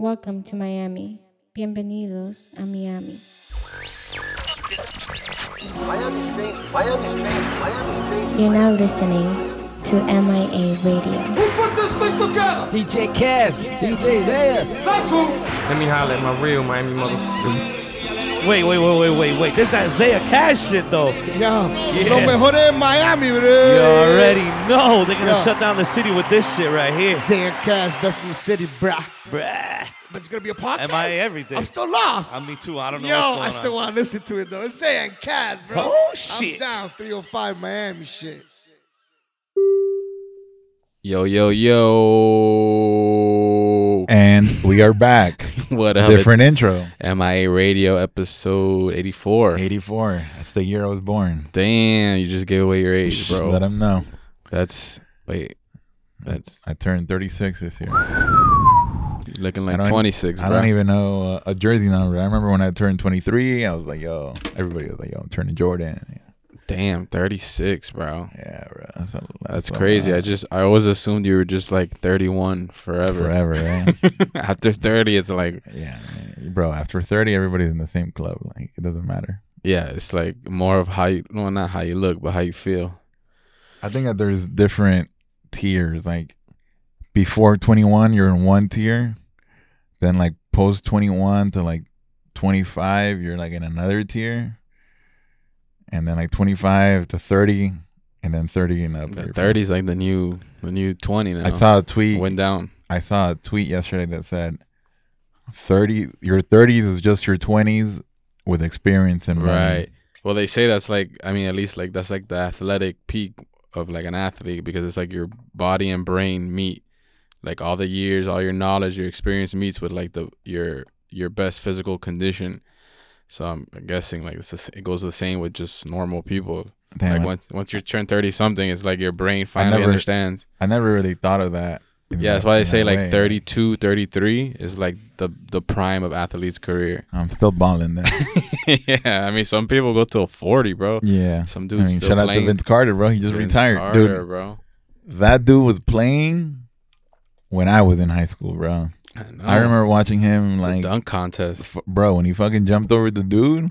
Welcome to Miami. Bienvenidos a Miami. Miami State, Miami State, Miami You're now listening to MIA Radio. Who put this thing together? DJ Cash, DJ Zaya. That's who. Let me holler at my real Miami motherfuckers. Wait, wait, wait, wait, wait, wait. This is that Zaya Cash shit though. Yeah. Yeah. Lo mejor en Miami, bro. You already know they're gonna Yeah. shut down the city with this shit right here. Zaya Cash, best in the city, bruh. Bruh. But it's gonna be a podcast. Am I everything? I'm still lost. I'm me too. I don't know Yo, what's going I still want to listen to it though. It's Zaya Cash, bro. Oh, shit. I'm down 305 Miami shit. Yo, yo, yo. And we are back. What up? Different intro. MIA Radio episode 84. 84. That's the year I was born. Damn, you just gave away your age, bro. Let them know. That's, wait, that's I turned 36 this year. looking like don't- 26, I bro. don't even know uh, a jersey number. I remember when I turned 23, I was like, yo, everybody was like, yo, I'm turning Jordan. Damn, 36, bro. Yeah, bro. That's, a, That's a crazy. lot. I just, I always assumed you were just like 31 forever. Forever, right? After 30, it's like, yeah, man. bro. After 30, everybody's in the same club. Like, it doesn't matter. yeah, it's like more of how you, well, not how you look, but how you feel. I think that there's different tiers. Like, before 21, you're in one tier. Then, like, post 21 to like 25, you're like in another tier. And then, like, 25 to 30, and then 30 and up. The 30 is like the new, the new 20 now. I saw a tweet. Went down. I saw a tweet yesterday that said 30 your 30s is just your 20s with experience and money. Right. Well, they say that's like, I mean, at least like that's like the athletic peak of like an athlete because it's like your body and brain meet, like all the years, all your knowledge, your experience meets with like the your your best physical condition. So I'm guessing like it goes the same with just normal people. Damn, like I- once once you turn thirty something, it's like your brain finally never- understands. I never really thought of that. Yeah, that's why they say like way. 32, 33 is like the the prime of athlete's career. I'm still balling then. yeah, I mean some people go till forty, bro. yeah. Some dudes. I mean, still shout out to Vince Carter, bro. He just Vince retired, Carter, dude. bro. That dude was playing when I was in high school, bro. I. I remember watching him The like, dunk contest. f- bro, when he fucking jumped over the dude.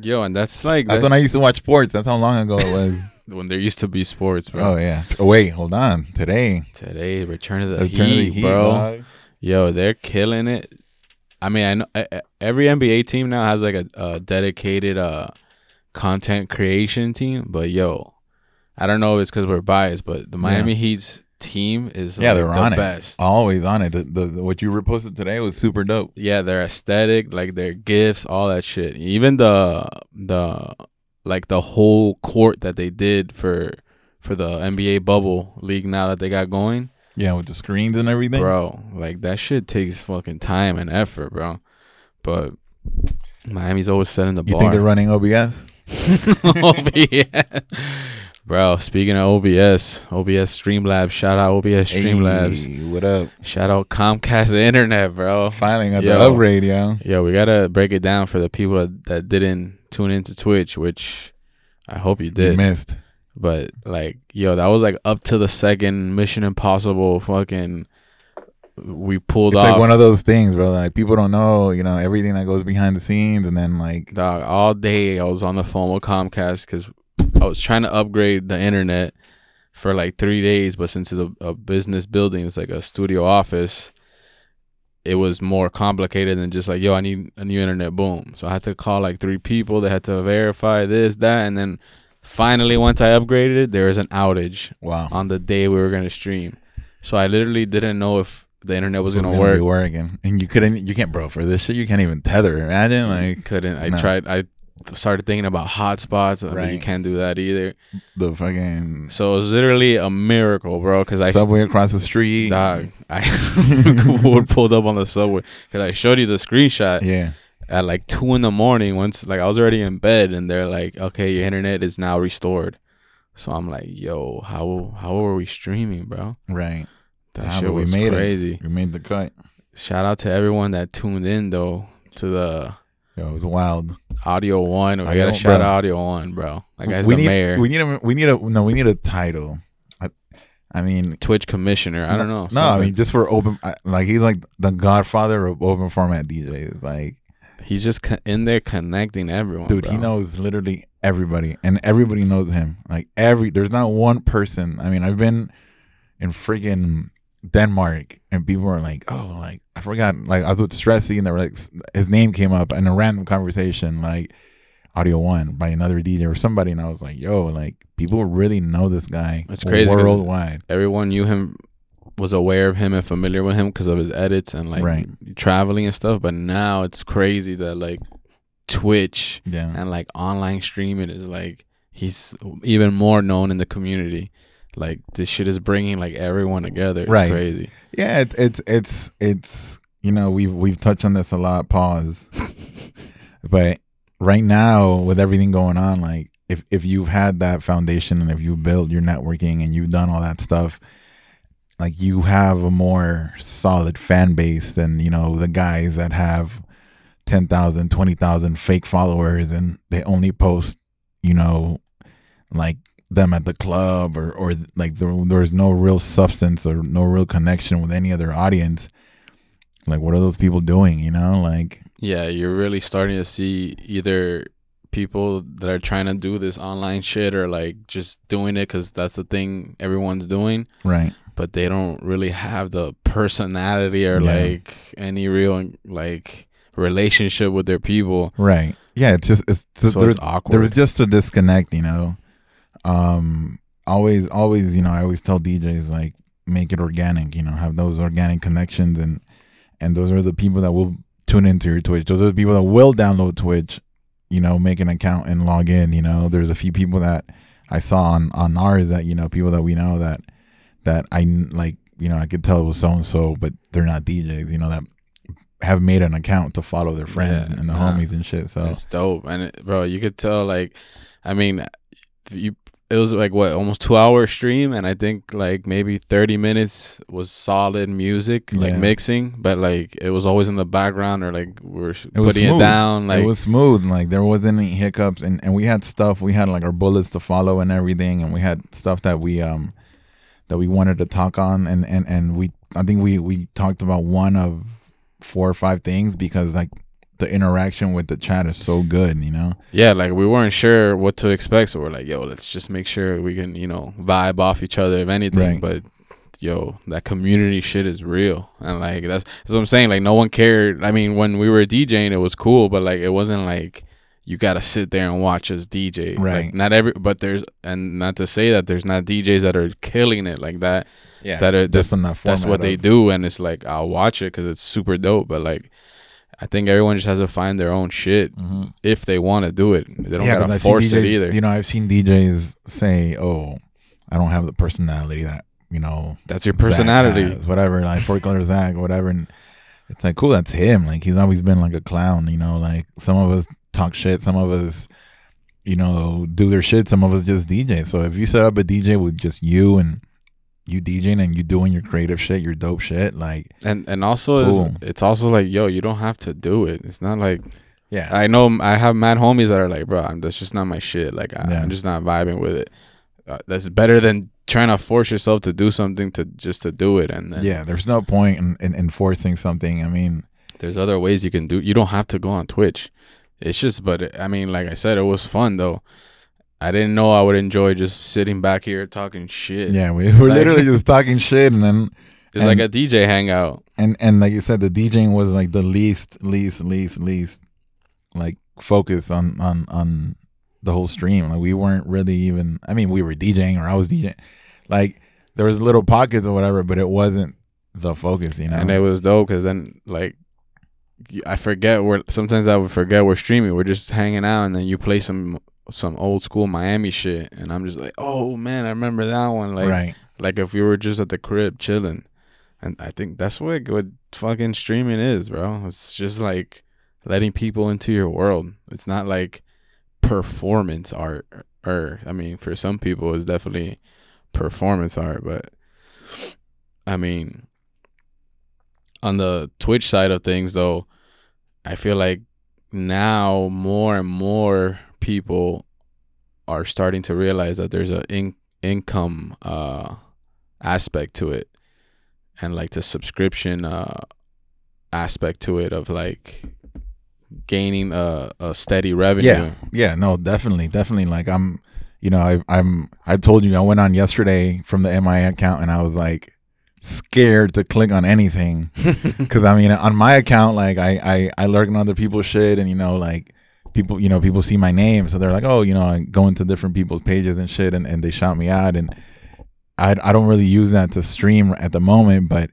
Yo, and that's like That's the- when I used to watch sports. That's how long ago it was. when there used to be sports, bro. oh yeah. Oh, wait, hold on. Today, Today, Return of the, Return heat, of the Heat, bro. dog. Yo, they're killing it. I mean, I know every NBA team now has like a, a dedicated uh content creation team, but yo, I don't know if it's because we're biased, but the Miami Heat's team is Yeah, like, they're the on best. it. Always on it. The, the, the- what you reposted today was super dope. yeah, their aesthetic, like their gifts, all that shit. Even the the like the whole court that they did for for the NBA bubble league now that they got going, Yeah, with the screens and everything. bro. Like that shit takes fucking time and effort, bro. But Miami's always setting the You bar. think they're running OBS? OBS. Bro, speaking of OBS, OBS Streamlabs, shout out OBS Streamlabs. Hey, what up? Shout out Comcast Internet, bro. Finally got the upgrade, yo. Yo, we gotta break it down for the people that didn't tune into Twitch, which I hope you You did. missed. But like, yo, that was like up to the second Mission Impossible fucking. We pulled It's off like one of those things, bro. Like people don't know, you know, everything that goes behind the scenes, and then like, dog all day. I was on the phone with Comcast because I was trying to upgrade the internet for like three days, but since it's a, a business building, it's like a studio office. It was more complicated than just like, yo, I need a new internet. Boom. So I had to call like three people. They had to verify this, that, and then finally, once I upgraded it, there was an outage wow, on the day we were gonna stream. So I literally didn't know if the internet was It's gonna, be work. working, and you couldn't, you can't, bro. For this shit, you can't even tether. Imagine, like I Couldn't. I No. tried. I started thinking about hotspots. I mean, you can't do that either. the fucking So it was literally a miracle, bro. Because I subway across the street. dog, I would pulled up on the subway because I showed you the screenshot Yeah, at like two in the morning. Once like I was already in bed, and they're like, "Okay, your internet is now restored." So I'm like, "Yo, how how are we streaming, bro?" right. That shit we was made crazy. it. We made the cut. Shout out to everyone that tuned in though to the Yo, it was wild. Audio One. We Audio- gotta shout bro. out Audio One, bro. That guy's we the need, mayor. We need a, we need a, no, we need a title. I, I mean, Twitch commissioner. I don't know. No, I mean just for open, like he's like the godfather of open format DJs. Like, he's just co- in there connecting everyone. dude, he knows literally everybody, and everybody knows him. Like every, there's not one person. I mean, I've been in freaking Denmark, and people were like, "Oh, like I forgot." Like I was with Stressy, and they were like, his name came up in a random conversation, like Audio One by another DJ or somebody, and I was like, "Yo, like people really know this guy. It's crazy worldwide." everyone knew him, was aware of him and familiar with him because of his edits and like Right. traveling and stuff. But now it's crazy that like Twitch Yeah, and like online streaming is like he's even more known in the community. Like this shit is bringing like everyone together. It's Right. crazy. Yeah, it's it's it's it's you know we've we've touched on this a lot. Pause, but right now with everything going on, like if if you've had that foundation and if you built your networking and you've done all that stuff, like you have a more solid fan base than you know the guys that have 10,000, 20,000 fake followers and they only post, you know, like them at the club or or like there, there's no real substance or no real connection with any other audience like what are those people doing you know like Yeah, you're really starting to see either people that are trying to do this online shit or like just doing it because that's the thing everyone's doing, right but they don't really have the personality or Yeah. like any real like relationship with their people. right yeah it's just it's, So there, it's awkward. there was just a disconnect you know um always always you know i always tell djs like make it organic you know have those organic connections and and those are the people that will tune into your twitch. Those are the people that will download twitch you know make an account and log in you know. There's a few people that i saw on on ours that you know people that we know that that i like you know i could tell it was so and so but they're not djs you know that have made an account to follow their friends Yeah, and the homies and shit so. It's dope, and it, bro, you could tell like, I mean, you it was like what almost two hour stream, and I think like maybe thirty minutes was solid music, like Yeah. mixing, but like it was always in the background or like we're was putting it smooth. down, like it was smooth like there wasn't any hiccups and, and we had stuff we had like our bullets to follow and everything and we had stuff that we um that we wanted to talk on and and and we i think we we talked about one of four or five things because like the interaction with the chat is so good you know yeah, like we weren't sure what to expect, so we're like, yo, let's just make sure we can you know vibe off each other if anything, Right. but. Yo, that community shit is real, and like that's, that's what I'm saying. Like no one cared. I mean, when we were DJing, it was cool, but like it wasn't like you gotta sit there and watch us DJ. Right. Like, not every, but there's, and not to say that there's not DJs that are killing it like that. yeah That are just on that That's what they do, and it's like I'll watch it because it's super dope. But like, I think everyone just has to find their own shit Mhm. if they want to do it. They don't 'cause gotta force it either. you know i've seen djs say oh i don't have the personality that you know That's your personality. has, whatever, like four color Zack, or whatever. And it's like, cool, that's him. Like he's always been like a clown, you know. Like some of us talk shit, some of us, you know, do their shit. Some of us just DJ. So if you set up a DJ with just you and you DJing and you doing your creative shit, your dope shit, like And and also Cool. it's, it's also like yo, you don't have to do it. It's not like yeah, I know I have mad homies that are like, bro, I'm, that's just not my shit. Like I, Yeah. I'm just not vibing with it. Uh, that's better than trying to force yourself to do something to just to do it. And then yeah. There's no point in, in enforcing something. I mean, there's other ways you can do. You don't have to go on Twitch. It's just, but it- I mean, like I said, it was fun though. I didn't know I would enjoy just sitting back here talking shit. yeah, we were Like- literally just talking shit, and then it's like a DJ hangout. and and like you said, the DJing was like the least, least, least, least like focus on on on the whole stream. Like we weren't really even. I mean, we were DJing or I was DJing. Like there was little pockets or whatever, but it wasn't the focus. You know. and it was dope because then like I forget where sometimes I would forget we're streaming. We're just hanging out, and then you play some some old school Miami shit, and I'm just like, oh man, I remember that one. Like right. like if we were just at the crib chilling, and I think that's what what fucking streaming is, bro. It's just like letting people into your world. It's not like performance art, or I mean, for some people, it's definitely performance art, but I mean, on the Twitch side of things, though, I feel like now more and more people are starting to realize that there's an in- income uh aspect to it. And like the subscription uh aspect to it of like gaining a, a steady revenue. Yeah, yeah, no, definitely, definitely. Like I'm, you know, I, I'm. I told you I went on yesterday from the MI account, and I was like scared to click on anything. Because I mean, on my account, like I, I, I lurk on other people's shit, and you know, like people, you know, people see my name, so they're like, oh, you know, I go into different people's pages and shit, and, and they shout me out, and I, I don't really use that to stream at the moment, but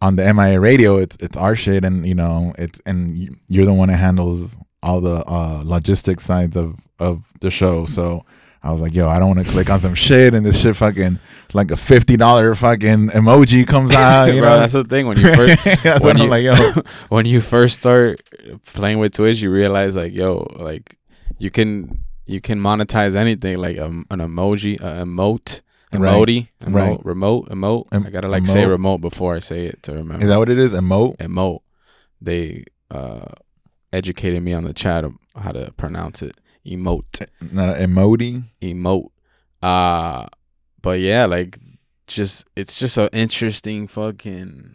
on the MIA radio, it's it's our shit, and you know, it's and you- you're the one that handles all the uh, logistics sides of of the show. So I was like, yo, I don't want to click on some shit, and this shit fucking like a fifty dollar fucking emoji comes out. You Bro, know, that's the thing when you first when you- like, yo, when you first start playing with Twitch, you realize like, yo, like you can you can monetize anything like um, an emoji, a emote, Right. emoji, emote, Right. remote, emote. Em- I gotta like say remote before I say it to remember. is that what it is? Emote? emote? They uh educated me on the chat of how to pronounce it. Emote, Not emoting. emote. Uh but yeah, like just it's just an interesting fucking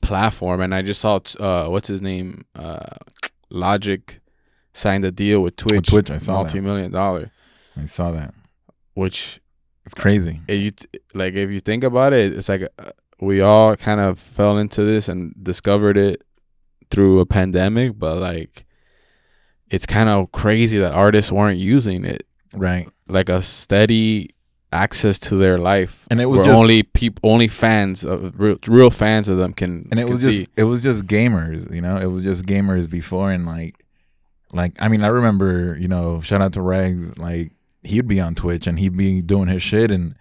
platform and I just saw t- uh what's his name? Uh Logic signed a deal with Twitch. Twitch, I saw that. multi-million dollar, I saw that. which It's crazy. if you t- like if you think about it, it's like uh, we all kind of fell into this and discovered it through a pandemic, but like it's kind of crazy that artists weren't using it Right. like a steady access to their life And it was just only people only fans of real, real fans of them can and it can was see. just it was just gamers you know it was just gamers before and like like i mean i remember you know shout out to Rags, like he'd be on twitch and he'd be doing his shit and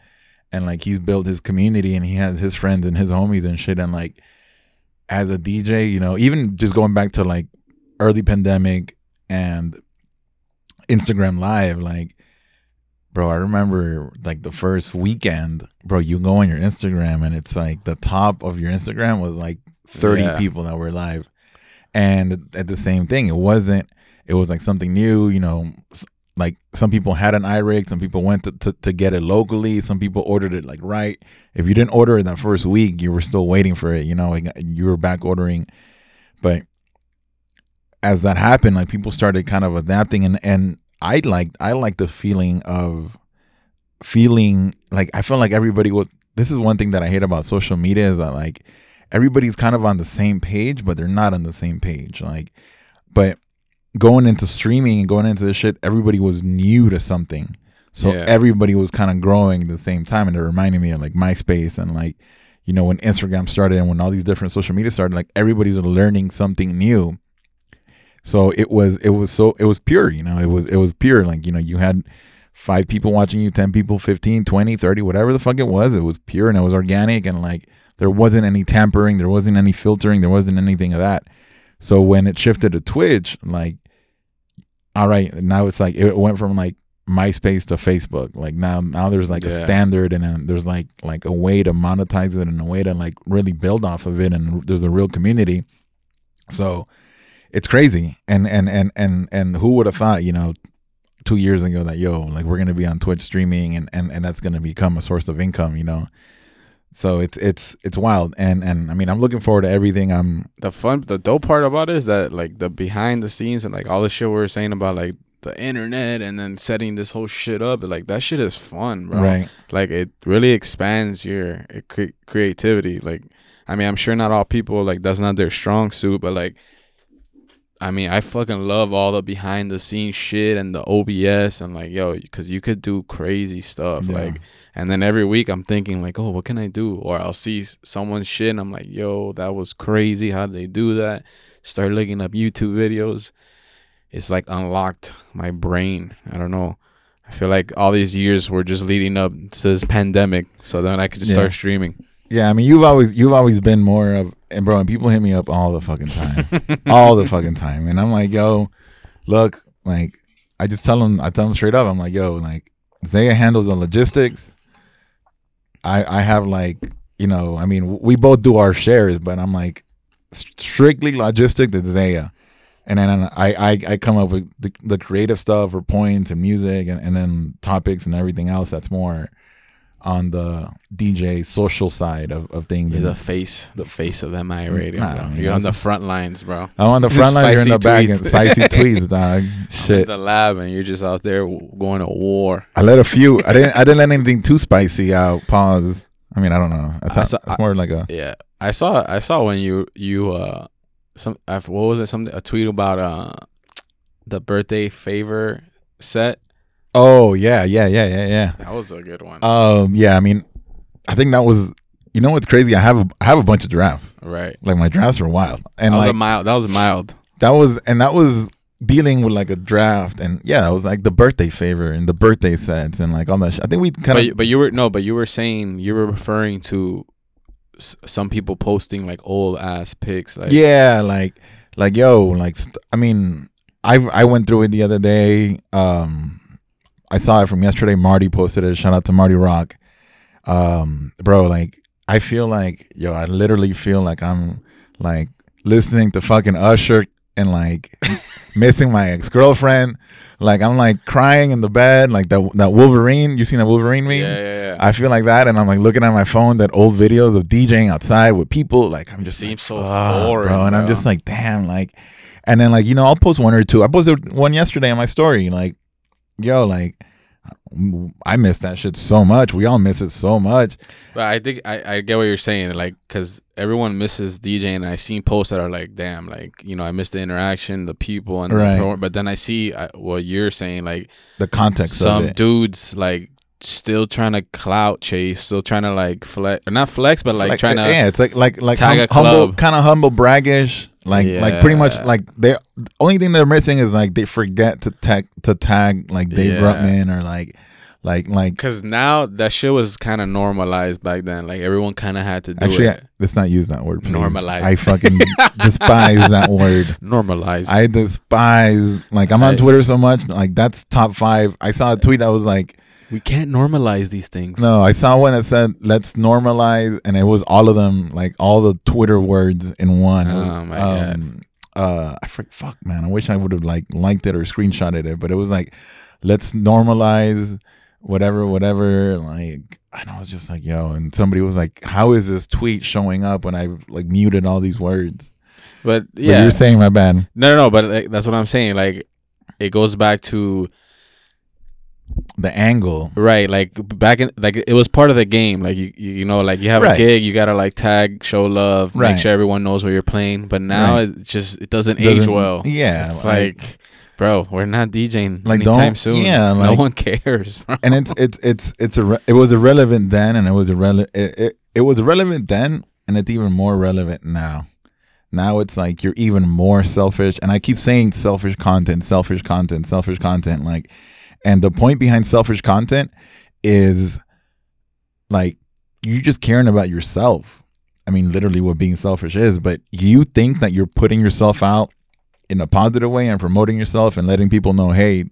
and like he's built his community and he has his friends and his homies and shit and like as a dj you know even just going back to like early pandemic and instagram live like bro i remember like the first weekend bro you go on your instagram and it's like the top of your instagram was like 30 Yeah. people that were live and at the same thing it wasn't it was like something new you know like some people had an iRig, some people went to, to, to get it locally, some people ordered it like right. If you didn't order it that first week, you were still waiting for it, you know, like you were back ordering. But as that happened, like people started kind of adapting and and I liked I like the feeling of feeling like I felt like everybody was this is one thing that I hate about social media is that like everybody's kind of on the same page, but they're not on the same page. Like but going into streaming and going into this shit, everybody was new to something. So Yeah. everybody was kind of growing at the same time. And it reminded me of like MySpace and like, you know, when Instagram started and when all these different social media started, like everybody's learning something new. So it was it was so it was pure, you know, it was it was pure. Like, you know, you had five people watching you, 10 people, 15, 20, 30, whatever the fuck it was. It was pure and it was organic and like there wasn't any tampering, there wasn't any filtering, there wasn't anything of that. So when it shifted to Twitch, like, all right, now it's like it went from like MySpace to Facebook. Like now, now there's like a standard, and then there's like like a way to monetize it and a way to like really build off of it, and there's a real community. So it's crazy, and and and and and who would have thought, you know, two years ago that yo, like we're gonna be on Twitch streaming, and and and that's gonna become a source of income, you know. So it's it's it's wild, and and I mean I'm looking forward to everything. I'm the fun the dope part about it is that like the behind the scenes and like all the shit we were saying about like the internet and then setting this whole shit up like that shit is fun bro right. like it really expands your cre- creativity like i mean i'm sure not all people like that's not their strong suit but like i mean i fucking love all the behind the scenes shit and the obs and like yo because you could do crazy stuff Yeah. like and then every week i'm thinking like oh what can i do or i'll see someone's shit and i'm like yo that was crazy how did they do that start looking up youtube videos it's like unlocked my brain i don't know I feel like all these years were just leading up to this pandemic, so then I could just Yeah. start streaming. Yeah, I mean, you've always you've always been more of, and bro, and people hit me up all the fucking time, all the fucking time, and I'm like, yo, look, like, I just tell them, I tell them straight up, I'm like, yo, like, Zaya handles the logistics. I I have like, you know, I mean, we both do our shares, but I'm like, strictly logistic to Zaya. And then I, I, I come up with the, the creative stuff or points and music and, and then topics and everything else that's more on the DJ social side of, of things. You're the face, the face of MI radio. Nah. I mean, You're on the front lines, bro. I'm on the front line, you're in the back, Spicy and spicy tweets, dog. Shit. in the lab, and you're just out there going to war. I let a few. I didn't. I didn't let anything too spicy out. Pause. I mean, I don't know. That's, I not, saw- that's more like a. Yeah, I saw. I saw when you you uh some I what was it? Something a tweet about uh the birthday favor set. Oh yeah, yeah, yeah, yeah, yeah. That was a good one. Um, yeah. I mean, I think that was. You know what's crazy? I have a, I have a bunch of drafts. right. Like my drafts are wild, and that was like a mild. That was mild. that was and that was dealing with like a draft, and yeah, that was like the birthday favor and the birthday sets and like all that. Shit. I think we kind of you- but you were no. But you were saying you were referring to s- some people posting like old ass pics. Like yeah, like like yo, like st- I mean, I I went through it the other day. Um, I saw it from yesterday. Marty posted it. Shout out to Marty Rock. Um, bro, like I feel like yo, I literally feel like I'm like listening to fucking Usher and like missing my ex girlfriend. Like I'm like crying in the bed, like that that Wolverine. You seen that Wolverine yeah, meme? yeah, yeah. I feel like that, and I'm like looking at my phone that old videos of DJing outside with people. Like I'm just Seems like, so "Fuck, foreign, bro. And I'm just like, damn, like, and then like you know, I'll post one or two. I posted one yesterday on my story. Like, yo, like, I miss that shit so much. We all miss it so much. But I think I, I get what you're saying, like, because everyone misses DJing. And I seen posts that are like, damn, like, you know, I miss the interaction, the people, and Right. the pro- but then I see uh, what you're saying, like, The context some of it. dudes like still trying to clout chase, still trying to like flex, or not flex, but like, trying to. yeah, it's like like like hum- humble, kind of humble braggish. Like like pretty much like they the only thing they're missing is like they forget to tag to tag like Dave Yeah. Grutman or like like like Cause now that shit was kind of normalized back then. Like everyone kind of had to do Actually, it. let's not use that word. Please. Normalize. I fucking despise that word. Normalized. I despise. Like I'm on I- Twitter so much. Like that's top five. I saw a tweet that was like, we can't normalize these things. no. I saw one that said, "Let's normalize," and it was all of them, like all the Twitter words in one. Oh, my God. um, Uh, I freak, fuck, man. I wish I would have like liked it or screenshotted it, but it was like, let's normalize whatever, whatever. Like, and I was just like, yo. And somebody was like, how is this tweet showing up when I like muted all these words? But But yeah, you're saying my bad. no, no, no. But like, that's what I'm saying. Like it goes back to The angle. right. Like back in like it was part of the game. Like you, you know, like you have Right. a gig, you gotta like tag, show love, Right. make sure everyone knows where you're playing. But now Right. it just it doesn't, age Doesn't- well. Yeah, It's like- like, bro, we're not DJing Like, anytime soon. yeah, no like- one cares. Bro. and it's it's it's it's a it was irrelevant then and it was irrelevant it, it, it was relevant then and it's even more relevant now now it's like you're even more selfish and i keep saying selfish content selfish content selfish content like and the point behind selfish content is like you just caring about yourself i mean literally what being selfish is but you think that you're putting yourself out in a positive way and promoting yourself and letting people know hey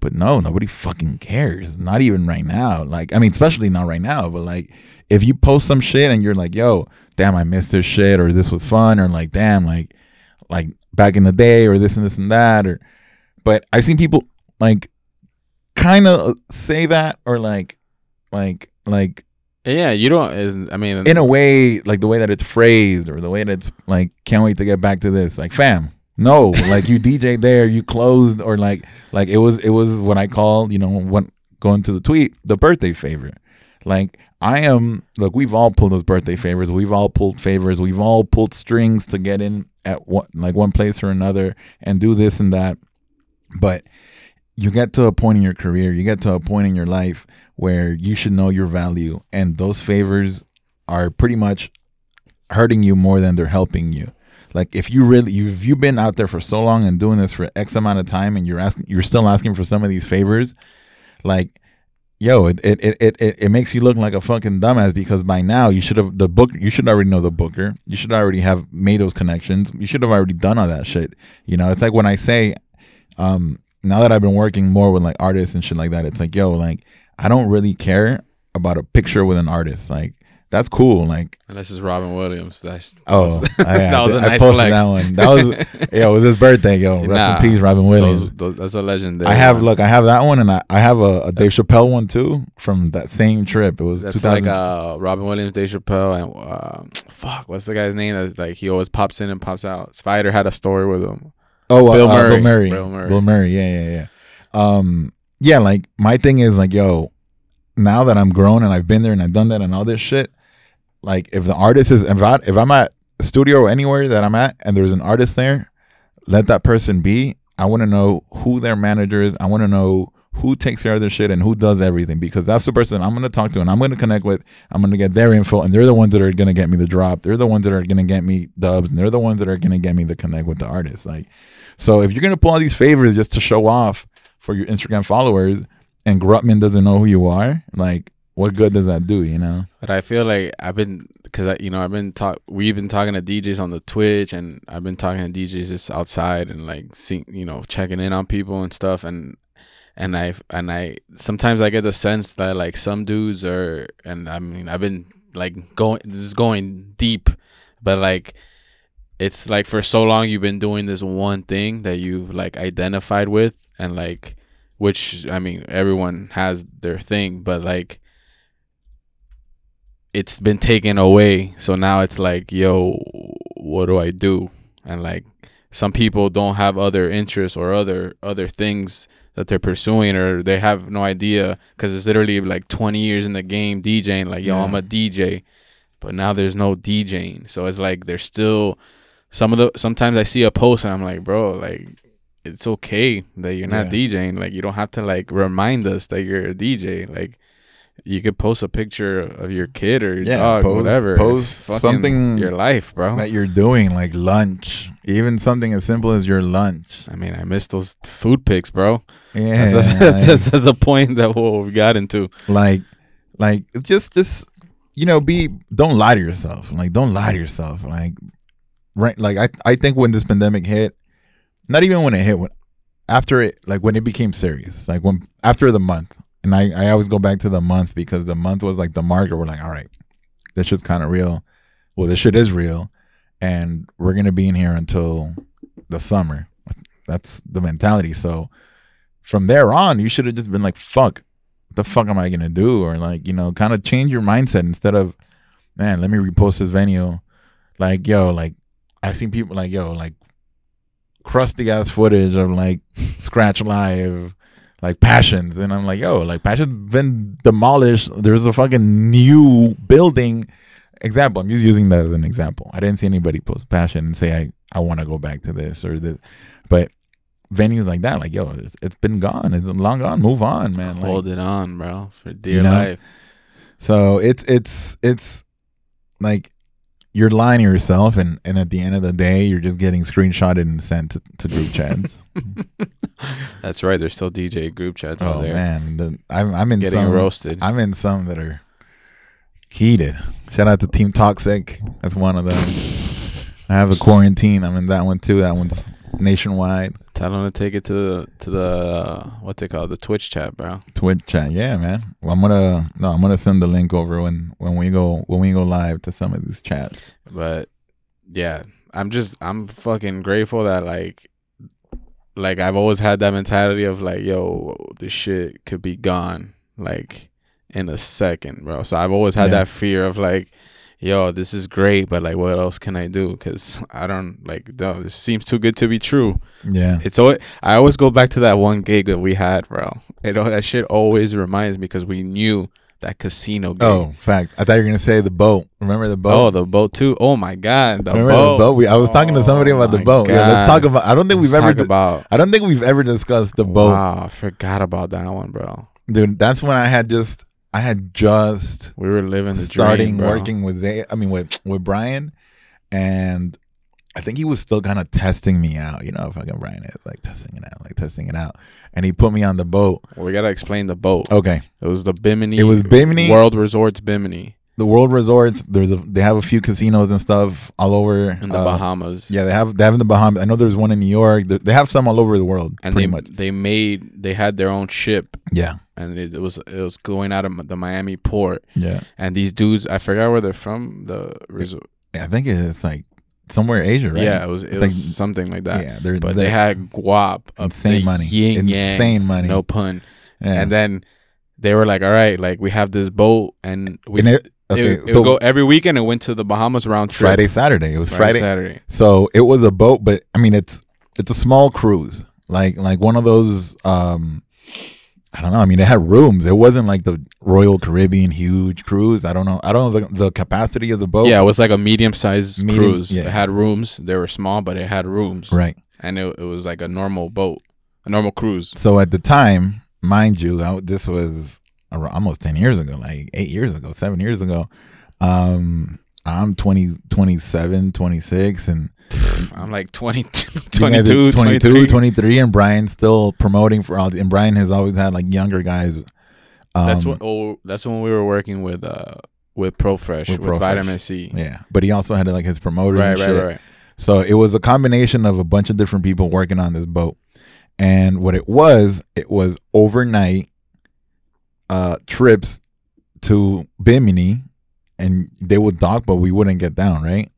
but no, nobody fucking cares. Not even right now. Like, I mean, especially not right now, but like, if you post some shit and you're like, yo, damn, I missed this shit, or this was fun, or like, damn, like, like back in the day, or this and this and that, or, but I've seen people like kind of say that, or like, like, like, yeah, you don't. I mean, in a way, like the way that it's phrased, or the way that it's like, can't wait to get back to this. Like, fam, no, like you DJ there, you closed, or like, like it was, it was what I call, you know, when going to the tweet, the birthday favor. Like I am, look, we've all pulled those birthday favors. We've all pulled favors. We've all pulled strings to get in at one, like one place or another, and do this and that. But you get to a point in your career, you get to a point in your life where you should know your value, and those favors are pretty much hurting you more than they're helping you. Like if you really if you've been out there for so long and doing this for X amount of time and you're asking you're still asking for some of these favors, like yo, it it, it, it, it it makes you look like a fucking dumbass because by now you should have the book you should already know the booker. You should already have made those connections. You should have already done all that shit. You know, it's like when I say, um, now that I've been working more with like artists and shit like that, it's like, yo, like I don't really care about a picture with an artist. Like that's cool. Like, Unless it's Robin Williams. That's oh, that was, I, that was a I nice posted flex. that one. That was, yo, it was his birthday, yo. Rest Nah, in peace, Robin Williams. Those- those- that's a legend. I have look, I have that one, and I, I have a, a Dave Chappelle one too from that same trip. It was That's 2000. like uh, Robin Williams, Dave Chappelle, and uh, fuck, what's the guy's name? That's like he always pops in and pops out. Spider had a story with him. Oh, uh, Bill uh, Murray. Bill Murray, Bill Murray. Bill Murray. Yeah, yeah, yeah. Um, yeah, like my thing is like, yo, now that I'm grown and I've been there and I've done that and all this shit, like if the artist is if, I, if I'm at a studio or anywhere that I'm at and there's an artist there, let that person be. I want to know who their manager is. I want to know who takes care of their shit and who does everything because that's the person I'm going to talk to and I'm going to connect with. I'm going to get their info and they're the ones that are going to get me the drop. They're the ones that are going to get me dubs and they're the ones that are going to get me the connect with the artist. Like, so if you're going to pull all these favors just to show off for your Instagram followers and Grutman doesn't know who you are, like, what good does that do, you know? But I feel like I've been because I, you know, I've been talk. We've been talking to DJs on the Twitch, and I've been talking to DJs just outside and like seeing, you know, checking in on people and stuff. And and I and I sometimes I get the sense that like some dudes are, and I mean, I've been like going, this is going deep, but like it's like for so long you've been doing this one thing that you've like identified with, and like which I mean, everyone has their thing, but like it's been taken away. So now it's like, yo, what do I do? And like some people don't have other interests or other other things that they're pursuing or they have no idea because it's literally like 20 years in the game DJing like yo I'm a DJ but now there's no DJing so it's like there's still some of the sometimes I see a post and I'm like bro like it's okay that you're not Yeah. DJing like you don't have to like remind us that you're a DJ like you could post a picture of your kid or your Yeah, dog, post- whatever. post something your life, bro. That you're doing, like lunch, even something as simple as your lunch. I mean, I miss those food pics, bro. Yeah, That's, that's, that's, that's the point that we got into. like like just just you know be don't lie to yourself like don't lie to yourself like right like i i think when this pandemic hit not even when it hit when after it like when it became serious like when after the month and i i always go back to the month because the month was like the marker we're like all right this shit's kind of real well this shit is real and we're gonna be in here until the summer that's the mentality so from there on you should have just been like fuck the fuck am I gonna do? Or like, you know, kind of change your mindset instead of, man, let me repost this venue. Like, yo, like I've seen people like, yo, like crusty ass footage of like Scratch Live, like Passions. And I'm like, yo, like Passions been demolished. There's a fucking new building. Example, I'm just using that as an example. I didn't see anybody post Passion and say I, I want to go back to this or this. But venues like that, like, yo, it's, it's been gone. It's long gone. Move on, man. Like, Hold it on, bro. For dear know? life. so it's it's it's like you're lying to yourself, and and at the end of the day, you're just getting screenshotted and sent to, to group chats. That's right. There's still DJ group chats out oh there man, the, I'm I'm in getting some roasted. I'm in some that are heated. Shout out to Team Toxic. That's one of them. I have the quarantine. I'm in that one too. That one's nationwide. Tell them to take it to the to the uh, what they call the Twitch chat, bro. Twitch chat. Yeah, man. Well, I'm gonna no, I'm gonna send the link over when when we go when we go live to some of these chats. But yeah, I'm just I'm fucking grateful that like like I've always had that mentality of like, yo, this shit could be gone like in a second, bro. So I've always had Yeah. that fear of like, yo, this is great, but like, what else can I do? Because I don't like, no, this seems too good to be true. Yeah. It's always I always go back to that one gig that we had, bro. It that shit always reminds me because we knew that casino gig. Oh, fact. I thought you were gonna say the boat. Remember the boat? Oh, the boat too. Oh my god, the Remember boat. the boat? We, I was talking to somebody Oh about the oh my boat. Yeah, let's talk about. I don't think we've Let's ever. talk about. I don't think we've ever discussed the boat, Wow, I forgot about that one, bro. dude. That's when I had just. I had just We were living starting dream, working with Zay. I mean, with with Brian, and I think he was still kind of testing me out. You know, fucking Brian is like testing it out, like testing it out. And he put me on the boat. Well, we gotta explain the boat. Okay, It was the Bimini. It was Bimini. World Resorts Bimini. The World Resorts. There's a they have a few casinos and stuff all over in the uh, Bahamas. Yeah, they have they have in the Bahamas. I know there's one in New York. They- They have some all over the world. and pretty they much. they made they had their own ship, Yeah, and it, it was it was going out of the Miami port. yeah. And these dudes, I forgot where they're from. The resort. I think it's like somewhere Asia, right? Yeah, it was it was something like that. yeah, they're, But they're they had guap of insane money, yin yang, insane money. no pun. Yeah. And then they were like, "All right, like we have this boat, and we And it, okay, it so would go every weekend. and went to the Bahamas round trip. Friday, Saturday. It was Friday, Friday. Saturday. So it was a boat, but I mean, it's it's a small cruise, like like one of those. um I don't know. I mean, it had rooms. It wasn't like the Royal Caribbean huge cruise. I don't know. I don't know the, the capacity of the boat. Yeah, it was like a medium sized Medium- cruise. yeah. It had rooms. They were small, but it had rooms. right. And it, it was like a normal boat, a normal cruise. So at the time, mind you, I, this was almost 10 years ago, like eight years ago, seven years ago. Um, I'm 20, 27, 26, and I'm like 20, you guys are 22, 22, 23. 23, and Brian's still promoting for all. And Brian has always had like younger guys. Um, That's what. Oh, that's when we were working with uh with ProFresh With with, ProFresh. Vitamin C. Yeah, but he also had like his promoter. Right, right, right, right. So it was a combination of a bunch of different people working on this boat. And what it was, it was overnight uh trips to Bimini and they would dock but we wouldn't get down, right?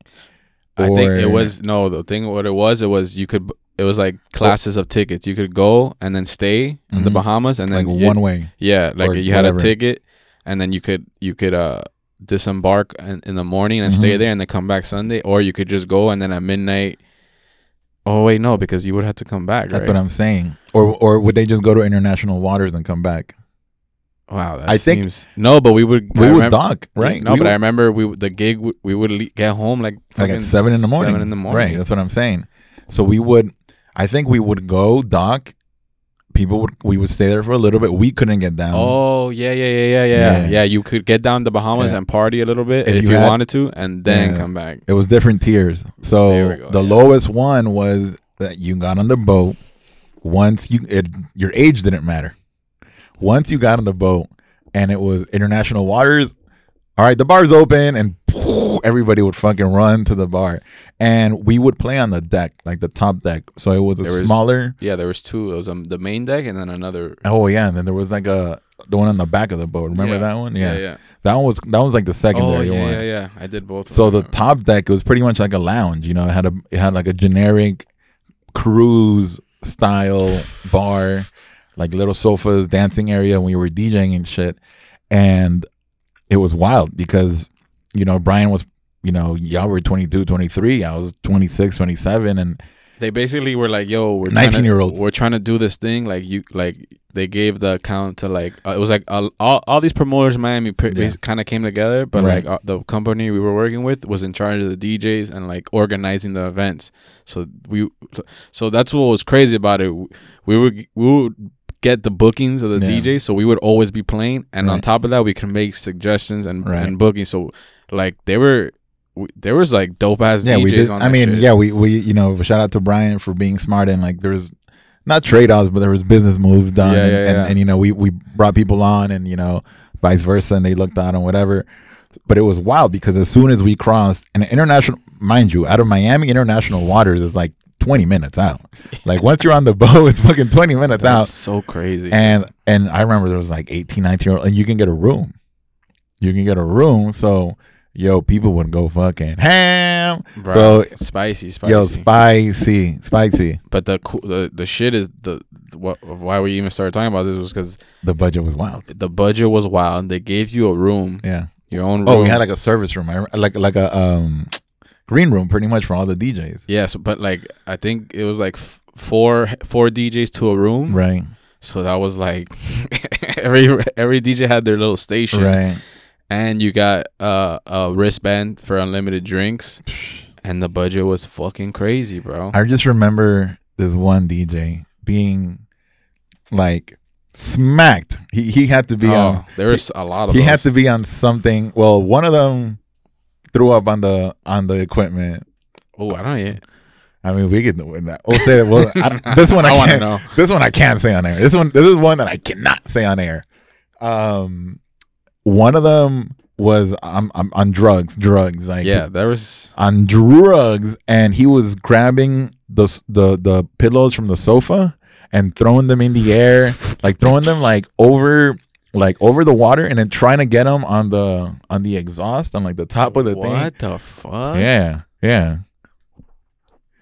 I think it was no. The thing what it was, it was you could. It was like classes of tickets. You could go and then stay in the Mhm. Bahamas, and then like you- one way. Yeah, like you had whatever. a ticket, and then you could you could uh disembark in, in the morning and stay Mhm. there, and then come back Sunday, or you could just go and then at midnight. Oh wait, no, because you would have to come back, That's right? what I'm saying. Or or would they just go to international waters and come back? Wow, that I think- seems no, but we would. We I would remember- dock, right? No, We but I remember we the gig we would le- get home like like at seven in the morning. Seven in the morning, Right. That's what I'm saying. So we would I think we would go dock. People would we would stay there for a little bit. We couldn't get down. Oh yeah, yeah, yeah, yeah, yeah, Yeah. yeah. You could get down the Bahamas Yeah. and party a little bit If if, you you, had- wanted to, and then Yeah. come back. It was different tiers. So go, the lowest one was that you got on the boat. Once you it your age didn't matter. Once you got on the boat and it was international waters, all right, the bar's open and everybody would fucking run to the bar. And we would play on the deck, like the top deck. So it was a was- smaller Yeah, there was two. It was um, the main deck and then another. Oh yeah, and then there was like a the one on the back of the boat. Remember Yeah. that one? Yeah. Yeah, yeah. That one was that was like the Oh secondary yeah, one. yeah, yeah. I did both. of So the them. top deck was pretty much like a lounge. You know, it had a it had like a generic cruise style bar, like little sofas, dancing area when we were DJing and shit. And it was wild because, you know, Brian was, you know, y'all were 22, 23. I was 26, 27. And they basically were like, "Yo, we're 19-year-olds. We're trying to do this thing. Like you, like they gave the account to like uh, it was like uh, all all these promoters in Miami Yeah. kind of came together, but Right. like uh, the company we were working with was in charge of the DJs and like organizing the events. So we, so that's what was crazy about it. We would we would get the bookings of the Yeah. DJs, so we would always be playing, and on top of that, we can make suggestions and Right. and bookings. So like they were. we- There was like dope ass yeah, DJs we did. on I mean, shit. yeah, we, we, you know, shout out to Brian for being smart and like there was not trade offs, but there was business moves done. Yeah, and, yeah, and, and, you know, we, we brought people on and, you know, vice versa. And they looked out and whatever. But it was wild because as soon as we crossed an international, mind you, out of Miami international waters is like 20 minutes out. Like once you're on the boat, it's fucking 20 minutes That's out. so crazy. And, and I remember there was like 18, 19 year old, and you can get a room. You can get a room. So, yo, people would go fucking ham. Bruh, So, spicy, spicy. Yo, spicy, spicy. but the coo- the the shit is the what why we even started talking about this was because The budget was wild. the budget was wild. They gave you a room, Yeah. your own room. Oh, we had like a service room, like like a um green room, pretty much for all the DJs. yes, but like I think it was like f- four four DJs to a room. Right. So that was like every every DJ had their little station, Right. and you got uh, a wristband for unlimited drinks, and the budget was fucking crazy, bro. I just remember this one DJ being like smacked. He he had to be oh, on. there was a lot of. He had to be on something. Well, one of them threw up on the on the equipment. Oh, I don't yet. I mean, we could win that. We'll say that. Well, I, this one I, I wanna can't. know. This one I can't say on air. This one. This is one that I cannot say on air. Um, one of them was um, um, on drugs, drugs, like Yeah, there was. on drugs, and he was grabbing the the the pillows from the sofa and throwing them in the air, like throwing them like over like over the water, and then trying to get them on the on the exhaust on like the top of the thing. What the fuck? Yeah, yeah,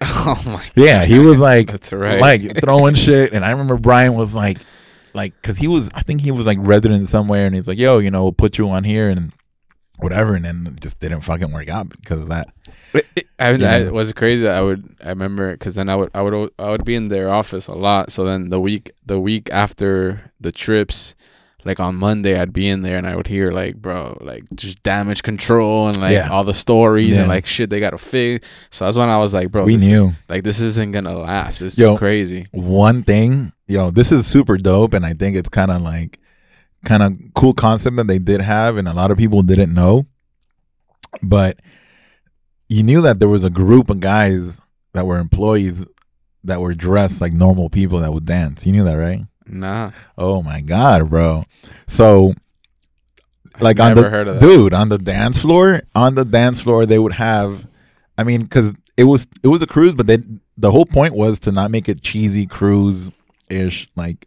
Oh my. yeah. He was like That's right. like throwing shit, and I remember Brian was like. Like, cause he was, I think he was like resident somewhere, and he's like, "Yo, you know, we'll put you on here and whatever," and then it just didn't fucking work out because of that. It- it- I, You I was crazy. I would I remember because then I would I would I would be in their office a lot. So then the week the week after the trips, like on Monday, I'd be in there and I would hear like bro like just damage control and like Yeah. all the stories Yeah. and like shit they gotta fix. So that's when I was like, bro, we knew like this isn't gonna last. It's Yo. crazy. one thing, yo, this is super dope, and I think it's kind of like kind of cool concept that they did have, and a lot of people didn't know. But you knew that there was a group of guys that were employees that were dressed like normal people that would dance. You knew that, right? Nah, Oh my god, bro! So I've like on never the heard of that. dude on the dance floor, on the dance floor they would have. I mean, because it was it was a cruise, but they the whole point was to not make it cheesy cruise ish like.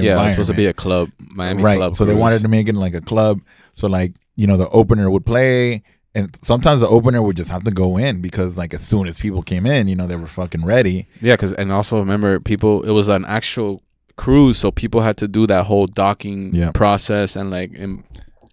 Yeah, it's supposed to be a club, Miami right. club. so they wanted to make it like a club. So like you know the opener would play, and sometimes the opener would just have to go in because like as soon as people came in, you know they were fucking ready. Yeah, because and also remember, people it was an actual cruise, so people had to do that whole docking Yeah. process and like em-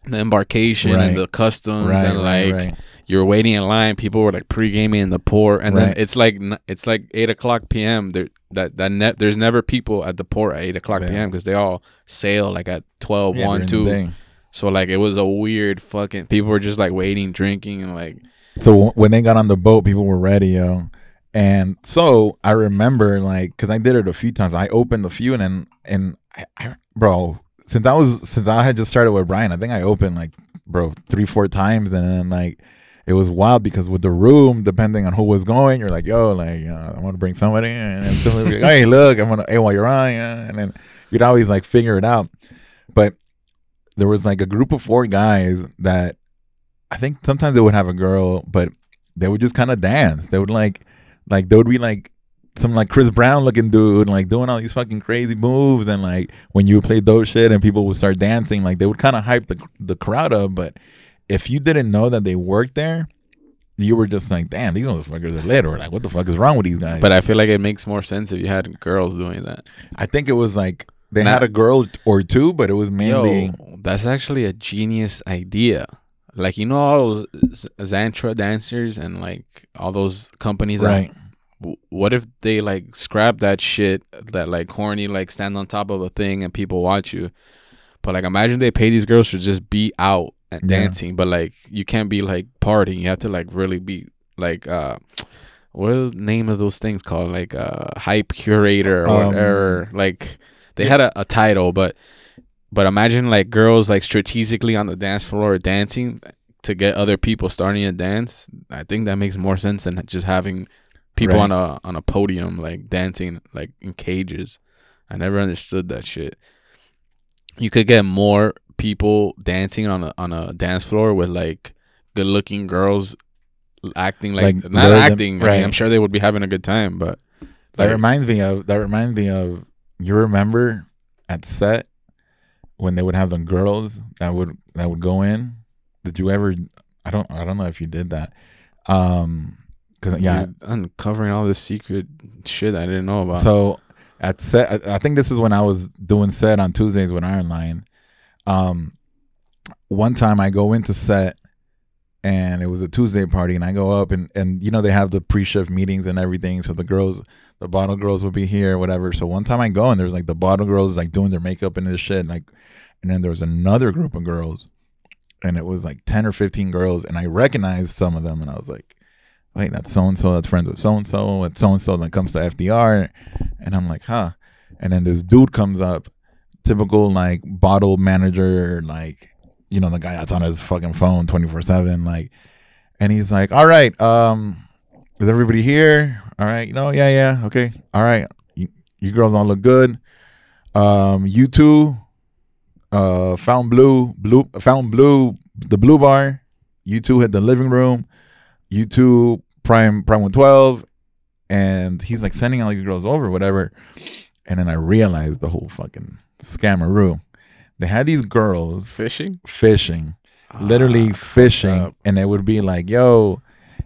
the embarkation Right. and the customs Right, and like right. you're waiting in line. People were like pre gaming in the port, and then it's like n- it's like eight o'clock p.m. There that that ne- there's never people at the port at eight o'clock Yeah. p.m. because they all sail like at 12, yeah, 1, two. So like it was a weird fucking. People were just like waiting, drinking, and like So w- when they got on the boat, people were ready, yo. And so I remember, like, cause I did it a few times. I opened a few, and then, and I, I, bro, since I was, since I had just started with Brian, I think I opened like, bro, three, four times, and then like, it was wild because with the room, depending on who was going, you're like, yo, like, uh, I want to bring somebody, and somebody like, hey, look, I'm gonna, hey, while you're on, yeah, and then you'd always like figure it out. But there was like a group of four guys that I think sometimes they would have a girl, but they would just kind of dance. They would like, like they would be like some like Chris Brown looking dude, like doing all these fucking crazy moves, and like when you would play dope shit and people would start dancing, like they would kind of hype the the crowd up. But if you didn't know that they worked there, you were just like, damn, these motherfuckers are lit, or like, what the fuck is wrong with these guys? But I feel like it makes more sense if you had girls doing that. I think it was like they Nah. had a girl or two, but it was mainly Yo, that's actually a genius idea. Like you know all those Zantra dancers and like all those companies. that- right. w- what if they like scrap that shit that like corny like stand on top of a thing and people watch you? But like imagine they pay these girls to just be out and Yeah. dancing, but like you can't be like partying. You have to like really be like uh what are the name of those things called? Like uh hype curator or Um, whatever. Like they had a, a title, but but imagine like girls like strategically on the dance floor dancing to get other people starting to dance. I think that makes more sense than just having people Right. on a on a podium like dancing like in cages. I never understood that shit. You could get more people dancing on a on a dance floor with like good looking girls acting like, Like not acting. I right. mean, I'm sure they would be having a good time, but That reminds me of that reminds me of you remember at set when they would have the girls that would that would go in. Did you ever? I don't I don't know if you did that. Um, because yeah. Uncovering all this secret shit I didn't know about. So at set, I I think this is when I was doing set on Tuesdays with Iron Lion. Um, one time I go into set and it was a Tuesday party, and I go up and and you know they have the pre-shift meetings and everything. So the girls, the bottle girls would be here, whatever. So one time I go and there's like the bottle girls like doing their makeup and this shit, like, and then there was another group of girls, and it was like ten or fifteen girls, and I recognized some of them, and I was like. Wait, that's so and so. That's friends with so and so. It's so and so that comes to FDR, and I'm like, huh. And then this dude comes up, typical like bottle manager, like you know the guy that's on his fucking phone 24 seven, like, and he's like, all right, um, is everybody here? All right, know, yeah, yeah, okay, all right. You, you girls all look good. Um, you two, uh, Fontainebleau, blue, Fontainebleau, the blue bar. You two hit the living room. You two prime prime one twelve, and he's like sending all these girls over, whatever. And then I realized the whole fucking scammeroo. They had these girls Fishing? fishing, literally Ah, fucked fishing, and it would be like, "Yo,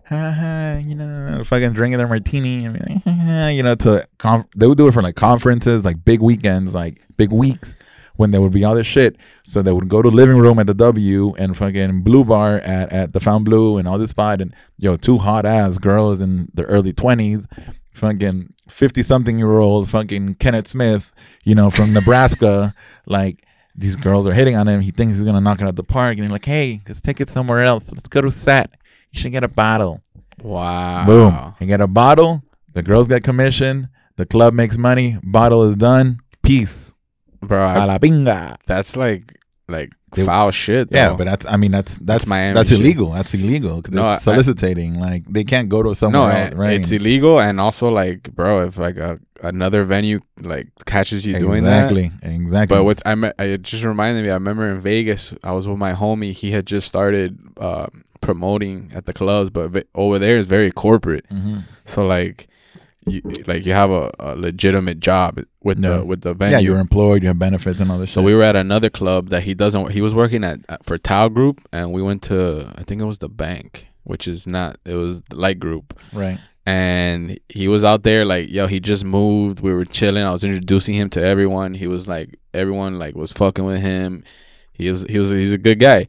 haha, you know, fucking drinking their martini," and like, you know, to conf- they would do it for like conferences, like big weekends, like big weeks when there would be all this shit. So they would go to living room at the W and fucking blue bar at at the Fontainebleau and all this spot, and yo, two hot ass girls in their early twenties, fucking fifty something year old, fucking Kenneth Smith, you know, from Nebraska, like these girls are hitting on him. He thinks he's gonna knock it out the park, and he's like, "Hey, let's take it somewhere else. Let's go to set. You should get a bottle." Wow. Boom. You get a bottle. The girls get commission. The club makes money. Bottle is done. Peace. Bro, I, that's like like They- foul shit. Yeah, but that's. I mean, that's that's Miami That's shit. illegal. That's illegal. No, it's I- soliciting. like they can't go to somewhere no, else, right? it's illegal, and also like, bro, if like a another venue like catches you doing that, exactly. Exactly. But with I, me- it just reminded me. I remember in Vegas, I was with my homie. He had just started uh, promoting at the clubs, but ve- over there is very corporate. Mhm. So like, you like you have a, a legitimate job with No. the with the venue. yeah, you're employed. You have benefits and all this. so shit. we were at another club that he doesn't. He was working at, at for Tao Group, and we went to I think it was the bank, which is not. It was the Light Group right. and he was out there like yo he just moved we were chilling i was introducing him to everyone he was like everyone like was fucking with him he was he was he's a good guy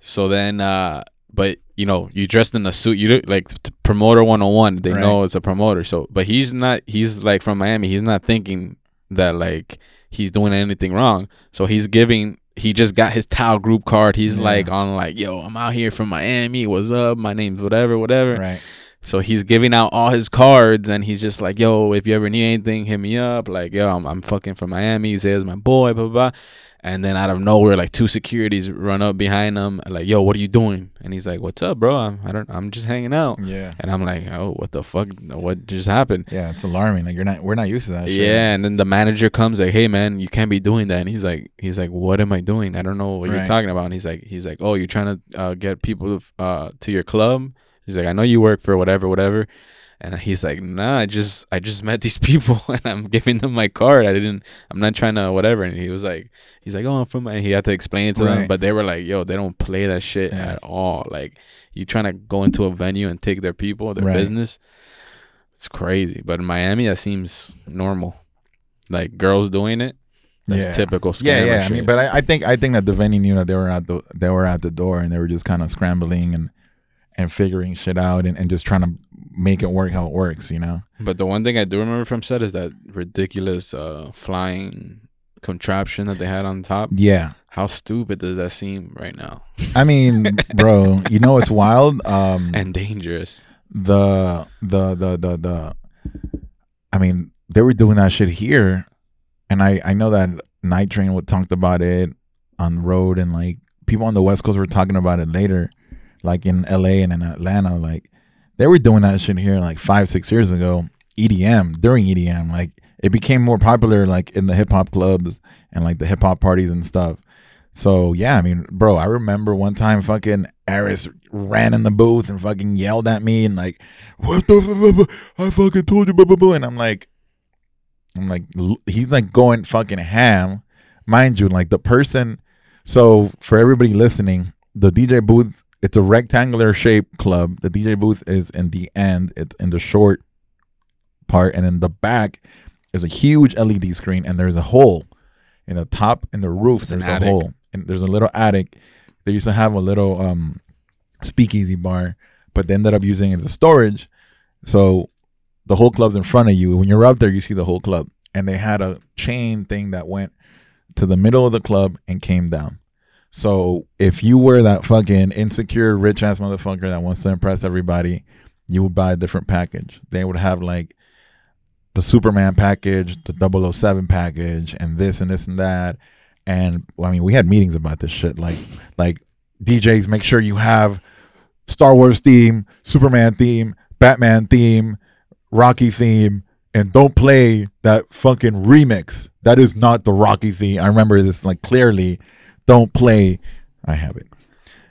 so then uh but you know you dressed in a suit you look like t- promoter 101 they Right. know it's a promoter so but he's not he's like from miami he's not thinking that like he's doing anything wrong so he's giving he just got his Tao Group card he's Yeah. like on like yo i'm out here from miami what's up my name's whatever whatever Right. so he's giving out all his cards, and he's just like, "Yo, if you ever need anything, hit me up." Like, "Yo, I'm, I'm fucking from Miami." He says, "My boy," blah, blah blah. And then out of nowhere, like two securities run up behind him, like, "Yo, what are you doing?" And he's like, "What's up, bro? I'm I don't I'm just hanging out." Yeah. And I'm like, "Oh, what the fuck? What just happened?" Yeah, it's alarming. Like you're not. We're not used to that. shit. Yeah, and then the manager comes like, "Hey, man, you can't be doing that." And he's like, "He's like, what am I doing? I don't know what you're talking about." And he's like, "He's like, oh, you're trying to uh, get people uh, to your club." He's like, "I know you work for whatever, whatever." And he's like, "Nah, I just I just met these people and I'm giving them my card. I didn't. I'm not trying to whatever." And he was like, "He's like, oh, I'm from." And he had to explain it to them, but they were like, "Yo, they don't play that shit Yeah. at all. Like, you trying to go into a venue and take their people, their Right. business." It's crazy, but in Miami, that seems normal. Like girls doing it, that's Yeah. typical. Yeah, yeah. I mean, but I, I think I think that the venue knew that they were at the they were at the door and they were just kind of scrambling and and figuring shit out and, and just trying to make it work how it works. You know. But the one thing I do remember from set is that ridiculous uh, flying contraption that they had on top. Yeah. How stupid does that seem right now? I mean, bro, you know it's wild. Um, And dangerous. the the the the the I mean, they were doing that shit here, and I I know that Night Train would talked about it on road, and like people on the West Coast were talking about it later, like in L.A. and in Atlanta, like they were doing that shit here like five six years ago. EDM during EDM, like it became more popular like in the hip hop clubs and like the hip hop parties and stuff. So yeah, I mean, bro, I remember one time fucking Eris ran in the booth and fucking yelled at me and like, what the f- I fucking told you, blah, blah, blah. and I'm like, I'm like, he's like going fucking ham, mind you, like the person. So for everybody listening, the DJ booth, it's a rectangular shaped club. The DJ booth is in the end, it's in the short part, and in the back is a huge LED screen, and there's a hole in the top in the roof. It's there's a attic. hole, and there's a little attic. They used to have a little um speakeasy bar, but they ended up using it as storage. So the whole club's in front of you. When you're up there, you see the whole club, and they had a chain thing that went to the middle of the club and came down. So if you were that fucking insecure rich ass motherfucker that wants to impress everybody, you would buy a different package. They would have like the Superman package, the 007 package, and this and this and that. And I mean, we had meetings about this shit. Like, like DJs, make sure you have Star Wars theme, Superman theme, Batman theme, Rocky theme, and don't play that fucking remix. That is not the Rocky theme. I remember this like clearly. Don't play. I have it.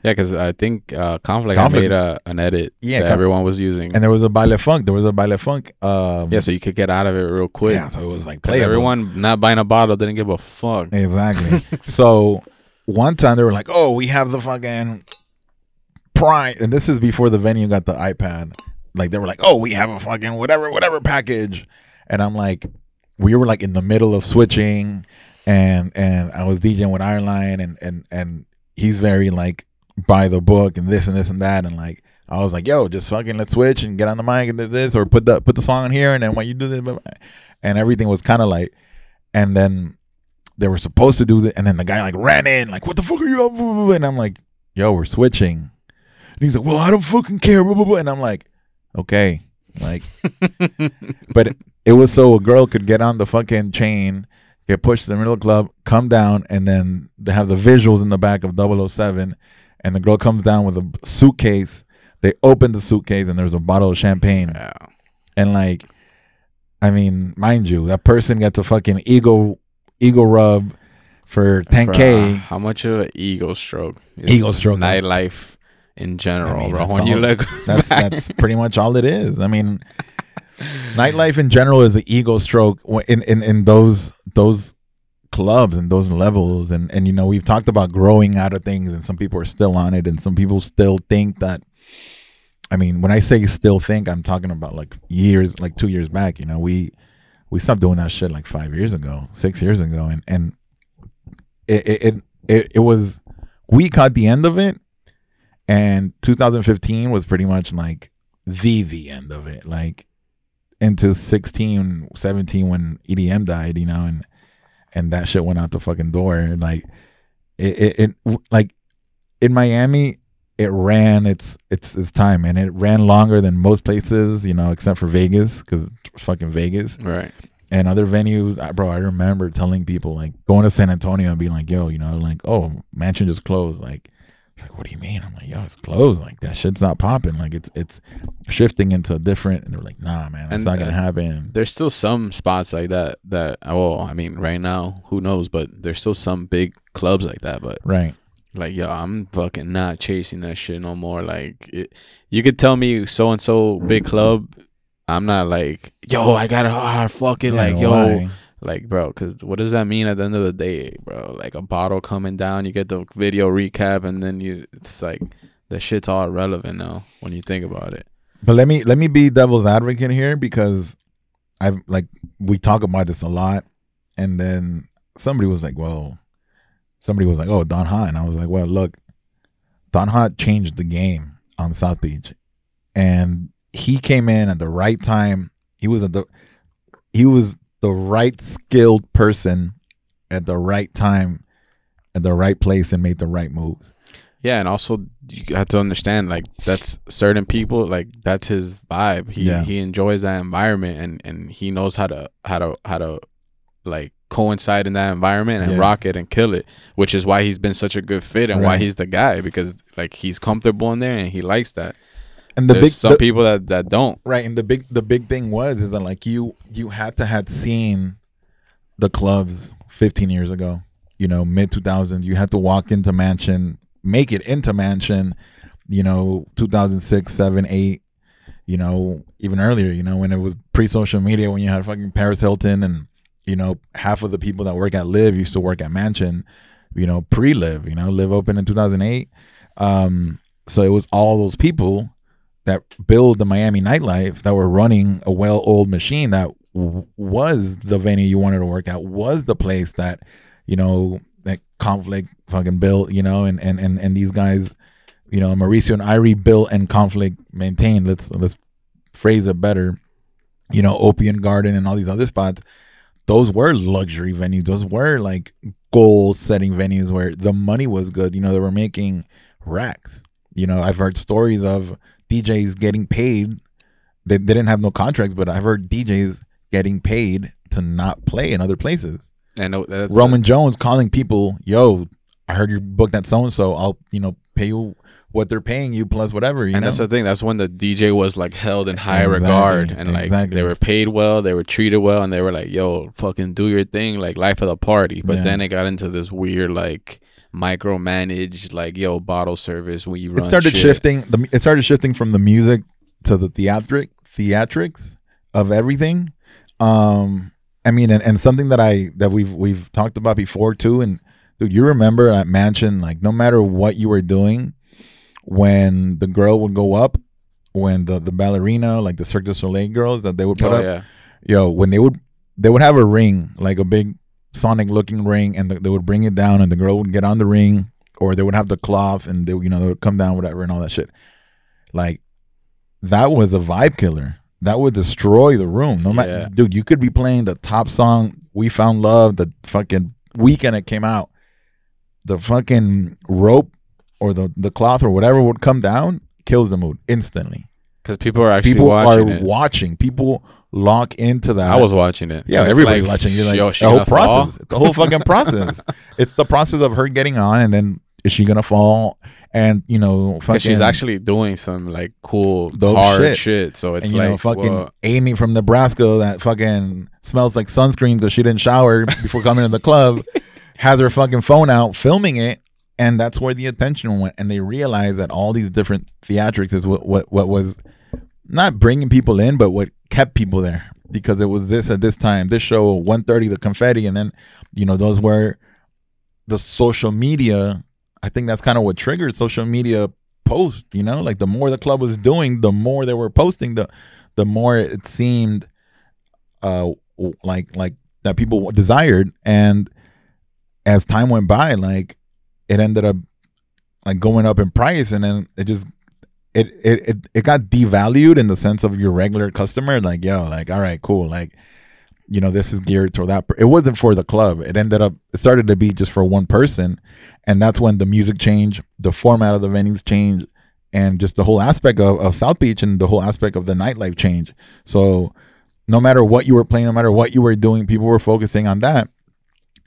Yeah, because I think uh, Conflict, Conflict- made a, an edit Yeah, that everyone was using. And there was a baile funk. There was a baile funk. Um, yeah, so you could get out of it real quick. yeah, so it was like playable. everyone not buying a bottle didn't give a fuck. Exactly. so one time they were like, "Oh, we have the fucking prime," and this is before the venue got the iPad. Like they were like, "Oh, we have a fucking whatever, whatever package," and I'm like, we were like in the middle of switching, and and I was DJing with Ironline, and and and he's very like by the book and this and this and that, and like. I was like, "Yo, just fucking let's switch and get on the mic and do this, or put the put the song on here, and then when you do this, blah, blah," and everything was kind of like, and then they were supposed to do that, and then the guy like ran in, like, "What the fuck are you?" up for?" And I'm like, "Yo, we're switching." And he's like, "Well, I don't fucking care." blah, blah, blah." And I'm like, "Okay," like, but it was so a girl could get on the fucking chain, get pushed to the middle of the club, come down, and then they have the visuals in the back of 007, and the girl comes down with a suitcase. They open the suitcase, and there's a bottle of champagne. Yeah. And like, I mean, mind you, that person gets a fucking ego ego rub for 10k. Bruh, how much of an ego stroke? Ego stroke. Nightlife in general, mean, bro. that's When you look That's back, that's pretty much all it is. I mean, nightlife in general is an ego stroke in in in those those clubs and those levels. And and you know, we've talked about growing out of things, and some people are still on it, and some people still think that. I mean, when I say still think, I'm talking about like years, like two years back. You know, we we stopped doing that shit like five years ago, six years ago, and and it it, it, it was we caught the end of it, and 2015 was pretty much like the the end of it, like into 16, 17 when EDM died, you know, and and that shit went out the fucking door, and like it it, it like in Miami it ran its its its time and it ran longer than most places you know except for vegas because fucking vegas right? and other venues I, bro i remember telling people like going to san antonio and being like yo you know like oh mansion just closed like like what do you mean i'm like yo it's closed like that shit's not popping like it's it's shifting into a different and they're like nah man that's And, not gonna uh, happen There's still some spots like that that well, I mean, right now, who knows? But there's still some big clubs like that. But right like, yo, I'm fucking not chasing that shit no more. Like, it, you could tell me so and so big club. I'm not like, yo, I gotta ah, fuck it. Yeah, like, yo, why? Like, bro, because what does that mean at the end of the day, bro? Like a bottle coming down, you get the video recap, and then you, it's like the shit's all irrelevant now when you think about it. But let me let me be devil's advocate here because I've like we talk about this a lot, and then somebody was like, "Well," somebody was like, "Oh, Don Hot," and I was like, "Well, look, Don Hot changed the game on South Beach, and he came in at the right time. He was at the he was the right skilled person at the right time, at the right place, and made the right moves." Yeah, and also you have to understand like that's certain people like that's his vibe. He Yeah. he enjoys that environment and and he knows how to how to how to like coincide in that environment and Yeah. rock it and kill it, which is why he's been such a good fit and why he's the guy because like he's comfortable in there and he likes that. And the There's big some the- people that that don't. Right, and the big the big thing was is that like you you had to had seen the clubs 15 years ago, you know, mid 2000s. You had to walk into Mansion, make it into Mansion, you know, 2006, 7, 8, you know, even earlier, you know, when it was pre-social media when you had fucking Paris Hilton and you know, half of the people that work at Live used to work at Mansion, you know, pre-Live, you know, Live opened in 2008. Um so it was all those people that build the Miami nightlife that were running a well-oiled machine that w- was the venue you wanted to work at, was the place that, you know, that conflict fucking built, you know, and and and, and these guys, you know, Mauricio and Irie built and conflict maintained. Let's let's phrase it better. You know, Opium Garden and all these other spots, those were luxury venues. Those were like goal setting venues where the money was good. You know, they were making racks. You know, I've heard stories of DJs getting paid. They, they didn't have no contracts, but I've heard DJs getting paid to not play in other places. And uh, that's Roman Jones calling people, "Yo, I heard you booked that so and so. I'll you know pay you what they're paying you plus whatever." You and know, that's the thing. That's when the DJ was like held in high Exactly, regard, and like exactly. they were paid well, they were treated well, and they were like, "Yo, fucking do your thing, like life of the party." But Yeah. then it got into this weird like micromanage like yo bottle service when you run it started shit. shifting the it started shifting from the music to the theatric theatrics of everything um i mean and, and something that i that we've we've talked about before too and dude you remember at mansion like no matter what you were doing when the girl would go up when the the ballerina like the cirque du soleil girls that they would put oh up yeah yo when they would they would have a ring like a big sonic looking ring and they would bring it down and the girl would get on the ring or they would have the cloth and they you know they would come down whatever and all that shit. Like that was a vibe killer. That would destroy the room. No matter dude you could be playing the top song we found love the fucking weekend it came out. The fucking rope or the the cloth or whatever would come down kills the mood instantly because people are actually people watching are it. watching people lock into that I was watching it. yeah, It's everybody like, watching. You're like yo, the whole gonna fall? process, the whole fucking process. It's the process of her getting on, and then is she gonna fall? And you know, fucking, she's actually doing some like cool Dope hard shit. shit. So it's and you like know, fucking whoa. Amy from Nebraska that fucking smells like sunscreen because she didn't shower before coming to the club, has her fucking phone out filming it, and that's where the attention went. And they realized that all these different theatrics is what what what was not bringing people in, but what kept people there because it was this at this time, this show, 1.30, the confetti, and then you know those were the social media. I think that's kind of what triggered social media post. You know, like the more the club was doing, the more they were posting, the the more it seemed uh like like that people desired and as time went by like it ended up like going up in price and then it just it it it, it got devalued in the sense of your regular customer like yo like all right cool like you know this is geared toward that it wasn't for the club. It ended up it started to be just for one person and that's when the music changed the format of the venues changed and just the whole aspect of, of south beach and the whole aspect of the nightlife changed. So no matter what you were playing no matter what you were doing people were focusing on that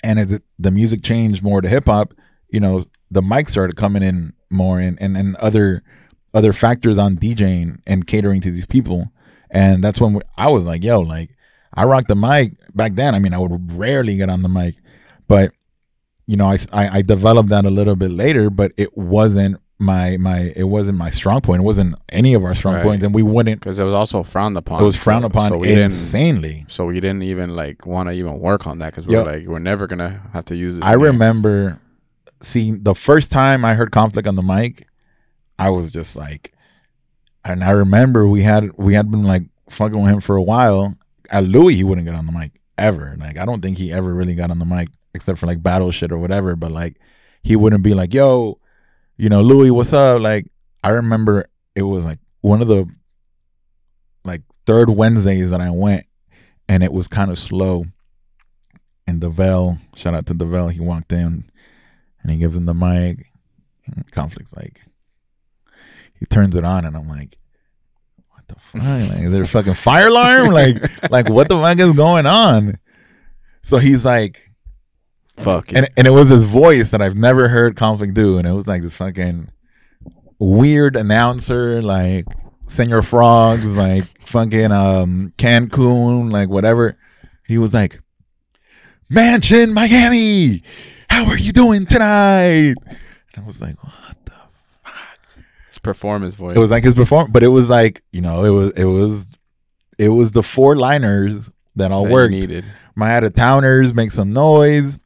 and as the music changed more to hip hop you know the mic started coming in more and and, and other other factors on DJing and catering to these people. And that's when we, I was like, yo, like I rocked the mic back then. I mean, I would rarely get on the mic, but you know, I, I, I developed that a little bit later, but it wasn't my, my, it wasn't my strong point. It wasn't any of our strong Right. points. And we wouldn't, because it was also frowned upon. it was frowned so- upon So insanely. So we didn't even like want to even work on that because we were like, we're never gonna have to use this. I remember seeing the first time I heard conflict on the mic, I was just like, and I remember we had we had been like fucking with him for a while. At Louis, he wouldn't get on the mic ever. Like I don't think he ever really got on the mic except for like battle shit or whatever. But like he wouldn't be like, "Yo, you know, Louis, what's up?" Like I remember it was like one of the like third Wednesdays that I went, and it was kind of slow. And Devel, shout out to Devel, he walked in and he gives him the mic. And Conflict's like, he turns it on, and I'm like, what the fuck? Like, is there a fucking fire alarm? Like, like what the fuck is going on? So he's like, Fuck and and it was this voice that I've never heard Conflict do, and it was like this fucking weird announcer, like Senor Frogs, like fucking um Cancun, like whatever. He was like, Mansion, Miami, how are you doing tonight? And I was like, what the fuck? His performance voice. it was like his perform but it was like, you know, it was it was it was the four liners that all that worked needed. my out of towners make some noise.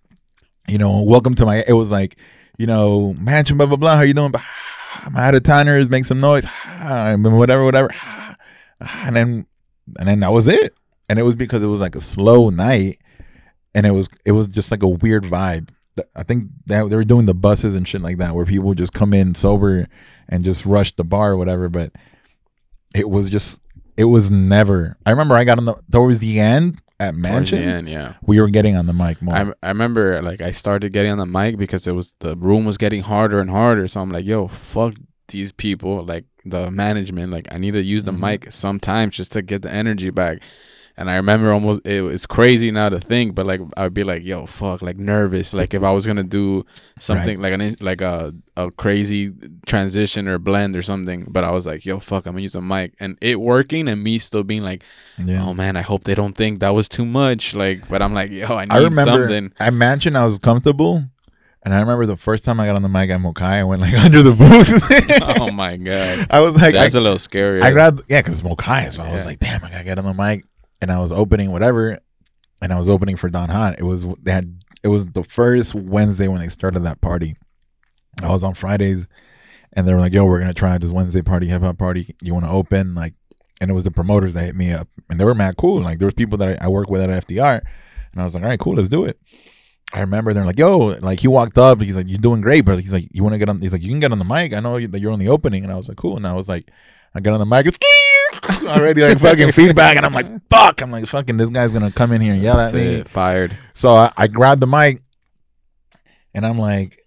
You know, welcome to my. It was like, you know, mansion, blah blah blah. How you doing? Ah, My out of towners make some noise. Ah, whatever, whatever. Ah, And then, and then that was it. And it was because it was like a slow night, and it was it was just like a weird vibe. I think that they were doing the buses and shit like that, where people just come in sober and just rush the bar or whatever. But it was just, it was never. I remember I got on the towards the end at mansion the end, yeah. we were getting on the mic more. I, I remember like I started getting on the mic because it was the room was getting harder and harder. So I'm like, yo, fuck these people, like the management. Like I need to use the Mhm. mic sometimes just to get the energy back. And I remember almost it was crazy now to think, but like I'd be like, yo, fuck, like nervous. Like if I was gonna do something like an like a a crazy transition or blend or something, but I was like, yo, fuck, I'm gonna use a mic, and it working, and me still being like, yeah. oh man, I hope they don't think that was too much. Like, but I'm like, yo, I need I remember something. I imagine I was comfortable, And I remember the first time I got on the mic at Mokai, I went like under the booth. oh my god, I was like, that's I, a little scary. I grabbed yeah, because Mokai. So I was like, damn, I gotta get on the mic. And I was opening whatever, and I was opening for Don Hot. It was they had it was the first Wednesday when they started that party. I was on Fridays, and they were like, "Yo, we're gonna try this Wednesday party, hip hop party. You want to open?" Like, and it was the promoters that hit me up, and they were mad cool. Like, there was people that I, I work with at FDR, and I was like, "All right, cool, let's do it." I remember they're like, "Yo," like he walked up, he's like, "You're doing great," but he's like, "You want to get on?" He's like, "You can get on the mic. I know that you're on the opening," and I was like, "Cool." And I was like, I got on the mic, it's already like fucking feedback, and I'm like, "Fuck!" I'm like, "Fucking, this guy's gonna come in here and yell That's at me." it, fired. So I, I grabbed the mic and I'm like,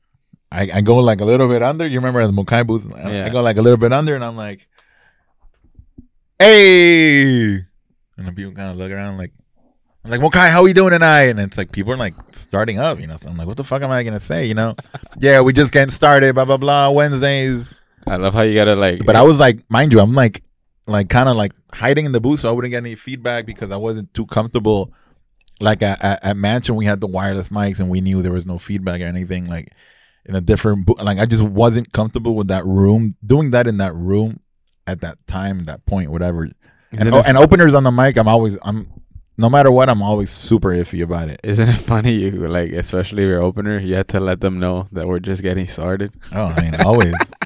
I, I go like a little bit under. You remember the Mokai booth? I, Yeah. I go like a little bit under and I'm like, hey. And the people kind of look around like, I'm like, Mokai, how we doing tonight? And it's like, people are like starting up, you know? So I'm like, what the fuck am I to say, you know? yeah, we just getting started, blah, blah, blah, Wednesdays. I love how you gotta like. But I was like, mind you, I'm like, like kind of like hiding in the booth so I wouldn't get any feedback because I wasn't too comfortable. Like at, at, at Mansion, we had the wireless mics and we knew there was no feedback or anything. Like in a different, bo- like I just wasn't comfortable with that room. Doing that in that room at that time, that point, whatever. And, oh, and openers on the mic, I'm always, I'm, no matter what, I'm always super iffy about it. Isn't it funny? You like, especially your opener, you had to let them know that we're just getting started. Oh, I mean, always.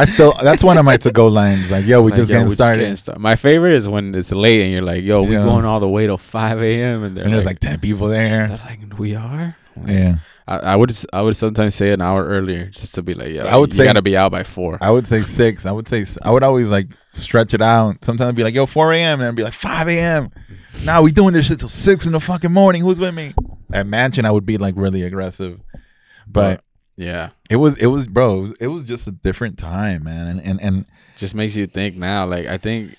I still, that's one of my to go lines. Like, yo, we Like, just yo, getting we started. getting start- My favorite is when it's late and you're like, "Yo, we Yeah. going all the way till 5 a.m." and and there's like, like 10 people there. they're like, "We are." Like, Yeah. I, I would I would sometimes say an hour earlier just to be like, "Yeah, I would you say- gotta be out by four. I would say six. I would say I would always like stretch it out. Sometimes I'd be like, "Yo, 4 a.m." and I'd be like, "5 a.m." Now we doing this shit till six in the fucking morning. Who's with me? At Mansion, I would be like really aggressive, but Yeah, it was it was bro. It was, it was just a different time, man. And and and just makes you think now. Like I think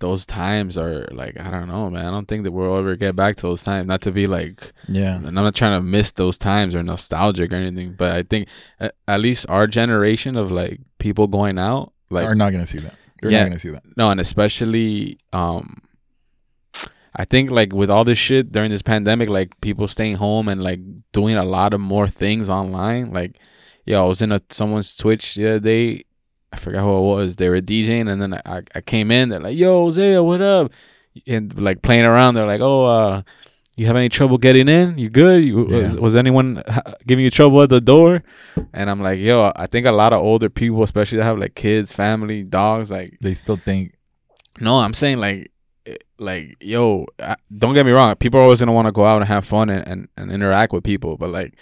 those times are like I don't know, man. I don't think that we'll ever get back to those times. Not to be like yeah, and I'm not trying to miss those times or nostalgic or anything, but I think at, at least our generation of like people going out, like are not gonna see that. You're Yeah. not gonna see that. no, and especially um, I think like with all this shit during this pandemic, like people staying home and like doing a lot of more things online. Like, yeah, I was in a someone's Twitch the other day. I forgot who it was. They were DJing, and then I, I came in. They're like, "Yo, Zaya, what up?" And like playing around. They're like, "Oh, uh, you have any trouble getting in? You good? You, was, Yeah. was anyone giving you trouble at the door?" And I'm like, "Yo, I think a lot of older people, especially that have like kids, family, dogs, like They still think no, I'm saying like, like, yo, I, don't get me wrong. People are always gonna want to go out and have fun and, and, and interact with people, but like,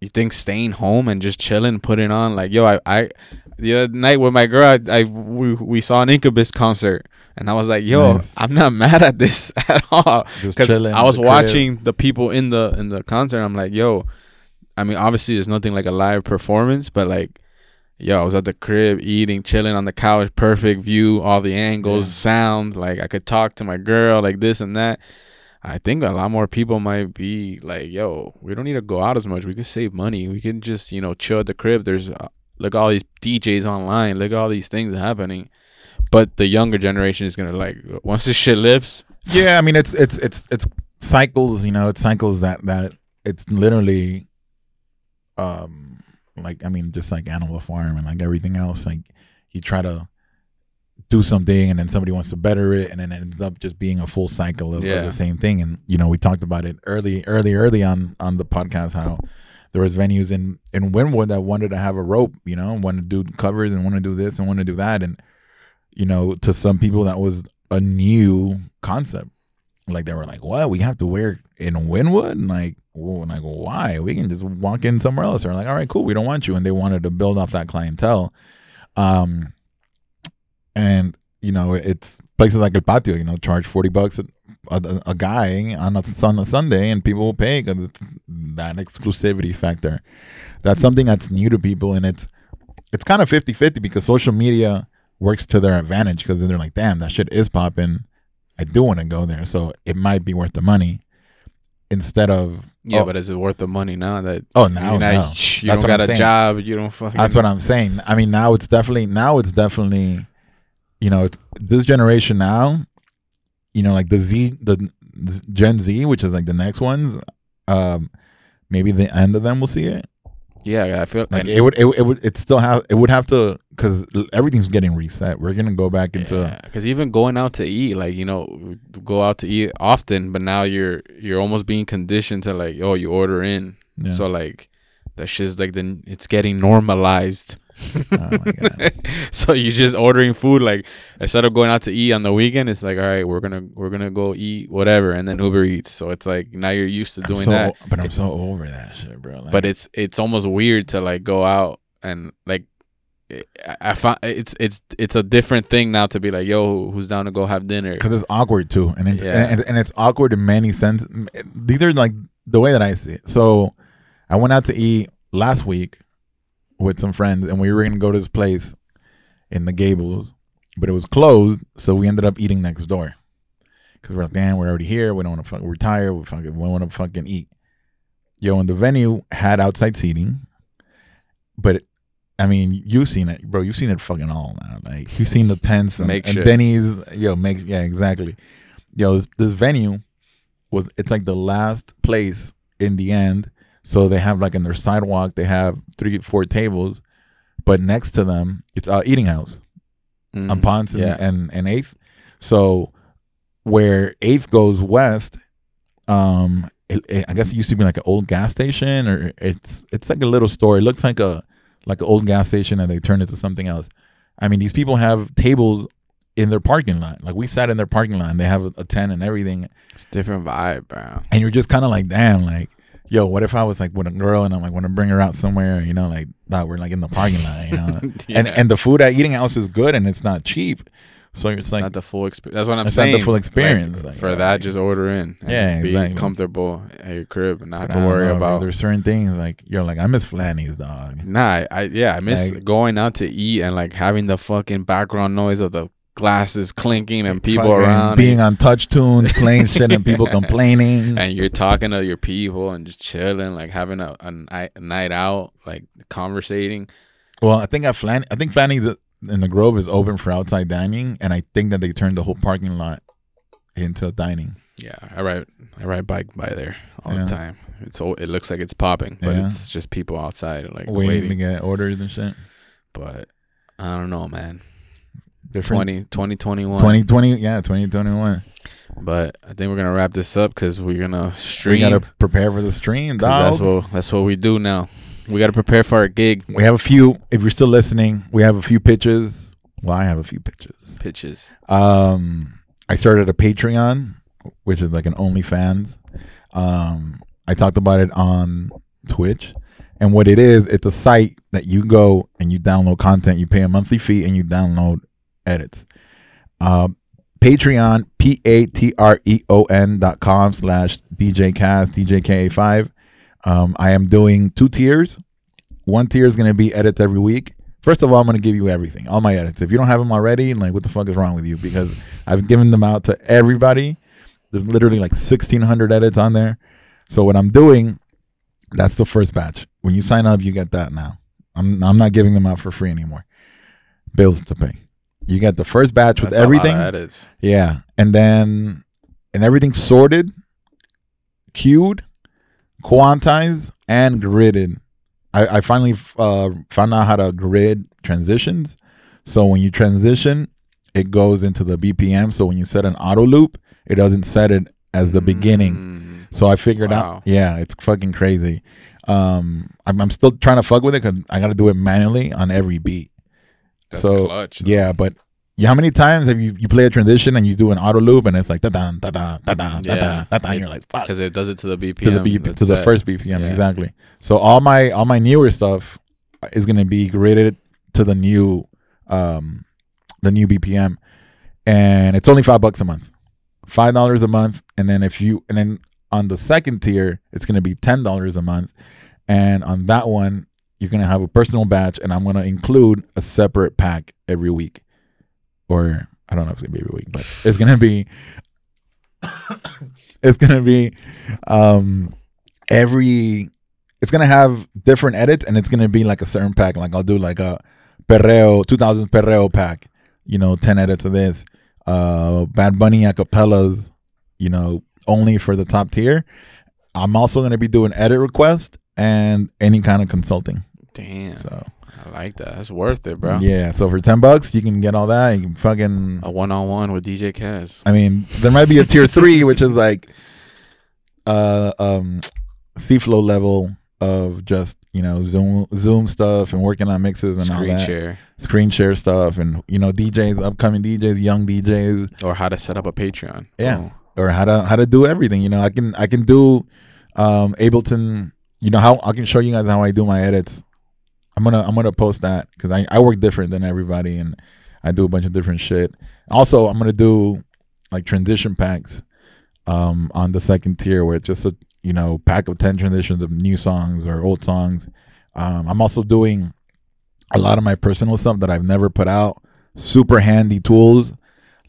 you think staying home and just chilling, putting on like, yo, I, I the other night with my girl, I, I we, we saw an Incubus concert, and I was like, yo, Nice. I'm not mad at this at all because. I was the crib. watching the people in the in the concert. I'm like, yo, I mean, obviously there's nothing like a live performance, but like, yo, I was at the crib eating, chilling on the couch, perfect view, all the angles, Yeah. sound, like I could talk to my girl, like this and that. I think a lot more people might be like, yo, we don't need to go out as much. We can save money. We can just, you know, chill at the crib. There's uh, look all these DJs online. Look at all these things happening. But the younger generation is gonna like once this shit lifts. Yeah, I mean it's it's it's it's cycles, you know, it's cycles that that it's literally um like I mean just like Animal Farm and like everything else like you try to do something and then somebody wants to better it and then it ends up just being a full cycle of, of the same thing. And you know we talked about it early early early on on the podcast how there was venues in in Wynwood that wanted to have a rope you know wanted to do covers and want to do this and want to do that. And you know to some people that was a new concept. Like they were like, "What? We have to wear in Wynwood?" And like, well, like why? We can just walk in somewhere else. They're like, "All right, cool. We don't want you." And they wanted to build off that clientele. Um, and you know, it's places like El Patio. You know, charge forty bucks a, a, a guy on a, on a Sunday, and people will pay because that exclusivity factor. That's something that's new to people, and it's it's kind of 50-50 because social media works to their advantage because they're like, "Damn, that shit is popping." I do want to go there, so it might be worth the money instead of Yeah, oh, but is it worth the money now that oh now not, no. you That's don't got I'm a saying. job, you don't fucking. That's what I'm saying. I mean, now it's definitely now it's definitely, you know, it's this generation now. You know, like the Z, the Gen Z, which is like the next ones. Um, maybe the end of them will see it, Yeah, I feel Like and- it would, it, would- it would, it still have, it would have to, because everything's getting reset. We're gonna go back into. Yeah, because even going out to eat, like you know, go out to eat often, but now you're you're almost being conditioned to like, oh, you order in. Yeah. So like, that shit's like then it's getting normalized. Oh so you're just ordering food like instead of going out to eat on the weekend, it's like, all right, we're gonna we're gonna go eat whatever, and then Uber Eats. So it's like now you're used to doing so, that. but I'm so over that shit, bro. Like, But it's it's almost weird to like go out and like. I- find it's it's it's a different thing now to be like, yo, who's down to go have dinner? because it's awkward too, and it's Yeah. and, and it's awkward in many senses. These are like the way that I see it. So, I went out to eat last week with some friends, and we were gonna go to this place in the Gables, but it was closed, so we ended up eating next door because we're like, damn, we're already here. We don't want to fucking. We're tired. We fucking. We want to fucking eat. Yo, and the venue had outside seating, but. I mean, you've seen it, bro. You've seen it fucking all now. Like you've seen the tents and, and. Denny's. Yo, make yeah, exactly. Yo, this, this venue was it's like the last place in the end. So they have like in their sidewalk, they have three, four tables, but next to them, it's a eating house Mhm. on Ponce and, yeah. and, and Eighth. So where Eighth goes west, um, it, it- I guess it used to be like an old gas station, or it's it's like a little store. It looks like a like an old gas station, and they turned it to something else. I mean, these people have tables in their parking lot. Like we sat in their parking lot, and they have a, a tent and everything. It's different vibe, bro. And you're just kind of like, damn, like, yo, what if I was like with a girl and I'm like, want to bring her out somewhere, you know, like that we're like in the parking lot, you know. And and the food at eating house is good and it's not cheap. So it's, It's like not the full experience. That's what I'm It's not the saying. full experience, like, for uh, that, just order in. Yeah, be exactly. comfortable at your crib and not I to worry know, about. There's certain things like you're like I miss Flanny's dog. Nah, I, I yeah, I miss Like- going out to eat and like having the fucking background noise of the glasses clinking and people Fucking around being on touch tunes, playing shit, and people complaining. and you're talking to your people and just chilling, like having a, a, night, a night out, like conversating. Well, I think at Flan, I think Flanny's in the Grove is open for outside dining, and I think that they turned the whole parking lot into dining. Yeah, I ride I ride bike by there all Yeah. the time. It's it looks like it's popping, but Yeah. it's just people outside like waiting, waiting. to get orders and shit. But I don't know, man. Different 20, 2021. 2020, yeah, 2021. But I think we're gonna wrap this up because we're gonna We stream. gotta prepare for the stream. that's what that's what we do now. We gotta prepare for our gig we have a few. If you're still listening, we have a few pitches. Well, I have a few pitches. pitches. Um, I started a Patreon, which is like an OnlyFans. Um, I talked about it on Twitch, and what it is, it's a site that you go and you download content. You pay a monthly fee and you download edits. Um, Patreon, P A T R E O N dot com slash DJ Cast, DJK five. Um, I am doing two tiers. One tier is going to be edits every week. First of all, I'm going to give you everything, all my edits. If you don't have them already, like, what the fuck is wrong with you? Because I've given them out to everybody. There's literally like 1,600 edits on there. So what I'm doing, that's the first batch. When you sign up, you get that now. I'm I'm not giving them out for free anymore. Bills to pay. You get the first batch with That's of everything. edits. Yeah, and then and everything sorted, queued, quantized, and gridded. I, I finally uh, found out how to grid transitions. So when you transition, it goes into the BPM. So when you set an auto loop, it doesn't set it as the beginning. Mm. So I figured Wow. out. Yeah, it's fucking crazy. Um, I'm, I'm still trying to fuck with it because I got to do it manually on every beat. That's so clutch. yeah, but yeah, how many times have you you play a transition and you do an auto loop and it's like da da da da da da da da da and you're like fuck because it does it to the BPM. to the B, to the first BPM Yeah. exactly. So all my all my newer stuff is gonna be gridded to the new um the new BPM, and it's only five bucks a month, five dollars a month, and then if you and then on the second tier it's gonna be ten dollars a month, and on that one you're gonna have a personal batch, and I'm gonna include a separate pack every week, or I don't know if it's gonna be every week, but it's gonna be it's gonna be um every it's gonna have different edits and it's gonna be like a certain pack like i'll do like a perreo 2000 perreo pack you know 10 edits of this uh bad bunny acapellas you know only for the top tier i'm also gonna be doing edit request and any kind of consulting. Damn. So I like that. That's worth it, bro. yeah, so for ten bucks you can get all that. You can fucking. A one on one with DJ Cash. I mean, there might be a tier three, which is like, uh, um, C flow level of just you know Zoom Zoom stuff and working on mixes and all Screen that. share. Screen share stuff and you know DJs, upcoming DJs, young DJs, Or how to set up a Patreon. Yeah. Boom. or how to how to do everything. You know, I can I can do um Ableton. You know how I can show you guys how I do my edits. I'm gonna I'm gonna post that because I I work different than everybody and I do a bunch of different shit. Also, I'm gonna do like transition packs um on the second tier where it's just a you know pack of 10 transitions of new songs or old songs. Um i'm also doing a lot of my personal stuff that i've never put out. Super handy tools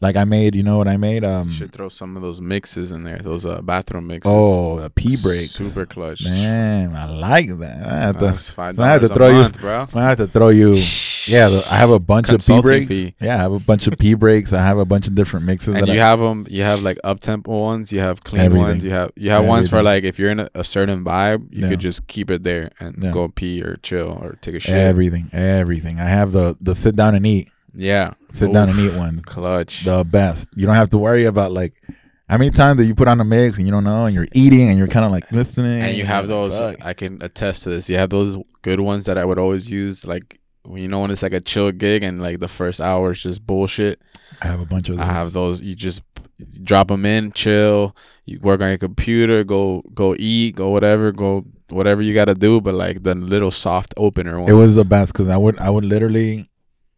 like i made you know what i made um Should throw some of those mixes in there. Those uh, bathroom mixes. oh the pee break Super clutch. man i like that i have to, That's five I have to throw you- bro. I have to throw you yeah the, i have a bunch of pee breaks fee. yeah i have a bunch of p breaks i have a bunch of different mixes And that you I, have them. You have like up tempo ones. You have clean Everything. ones. You have you have ones for like if you're in a, a certain vibe, you Yeah. could just keep it there and Yeah. go pee or chill or take a shit. everything everything i have the the sit down and eat yeah. sit down and eat one Clutch. the best. You don't have to worry about like how many times that you put on a mix and you don't know and you're eating and you're kind of like listening and you have those. I can attest to this. You have those good ones that I would always use, like when you know when it's like a chill gig and like the first hour is just bullshit. I have a bunch of those. I have those. You just drop them in, chill. You work on your computer, go go eat, go whatever, go whatever you got to do. But like the little soft opener ones. It was the best because I would I would literally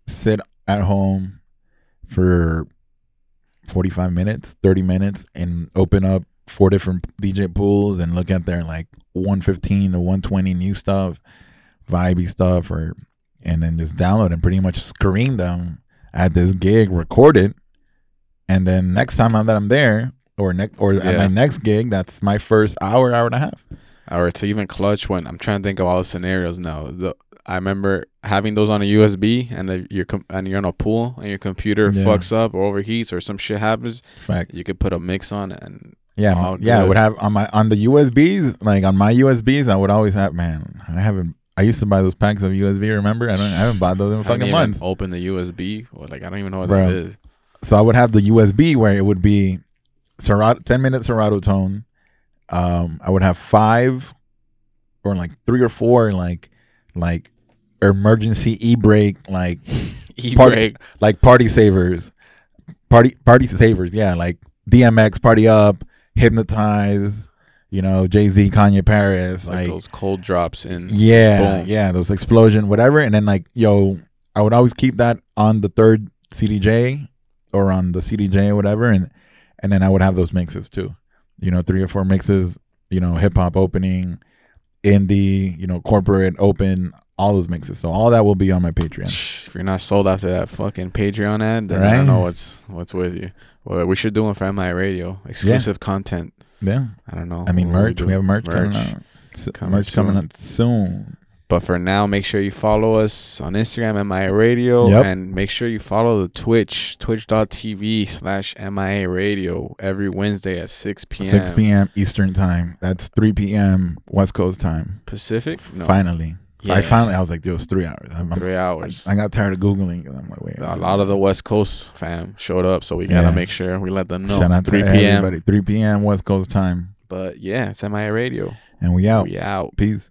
sit at home for forty five minutes, thirty minutes, and open up four different DJ pools and look at their like one fifteen to one twenty new stuff, vibey stuff, or and then just download and pretty much screen them at this gig, record it, and then next time that I'm there or next or at my next gig, that's my first hour, hour and a half. or to even clutch when I'm trying to think of all the scenarios now. The I remember having those on a USB and the, your com- and you're on a pool and your computer Yeah. fucks up or overheats or some shit happens. Fact. You could put a mix on and Yeah, yeah. I would have on my on the USBs, like on my USBs, I would always have. Man, I haven't. I used to buy those packs of USB. Remember, I don't. I haven't bought those in a fucking month. open the USB. Or like I don't even know what Bro. that is. So I would have the USB where it would be Serato, ten minute Serato tone. Um, I would have five, or like three or four, like like emergency e brake, like E Party- like party savers, party party savers. Yeah, like DMX, party up, hypnotize. You know, Jay Z, Kanye, Paris, Like, like those cold drops in. Yeah, Boom. yeah, those explosion, whatever. And then like, yo, I would always keep that on the third CDJ or on the CDJ or whatever, and and then I would have those mixes too. You know, three or four mixes. You know, hip hop opening, indie, you know, corporate open, all those mixes. So all that will be on my Patreon. If you're not sold after that fucking Patreon ad, then I Right. don't know what's what's with you. Well, we should do one for MIA Radio. Exclusive content. Yeah, I don't know. I mean what merch. do. We have merch, coming out. S- Coming merch coming soon. out soon. But for now, make sure you follow us on Instagram, MIA Radio, Yep. and make sure you follow the Twitch, twitch.tv slash MIA Radio every Wednesday at 6 p.m. 6 p.m. Eastern time. That's 3 p.m. West Coast time. Pacific? No. Finally, I finally. I was like, yo, it's three hours. I'm, I'm- Three hours. I got tired of googling. 'cause I'm like, wait. a lot of the West Coast fam showed up, so we gotta Yeah. make sure we let them know. Shout out 3 to p.m. everybody. 3 p.m. West Coast time, But yeah, it's MIA Radio. and we out. We out. Peace.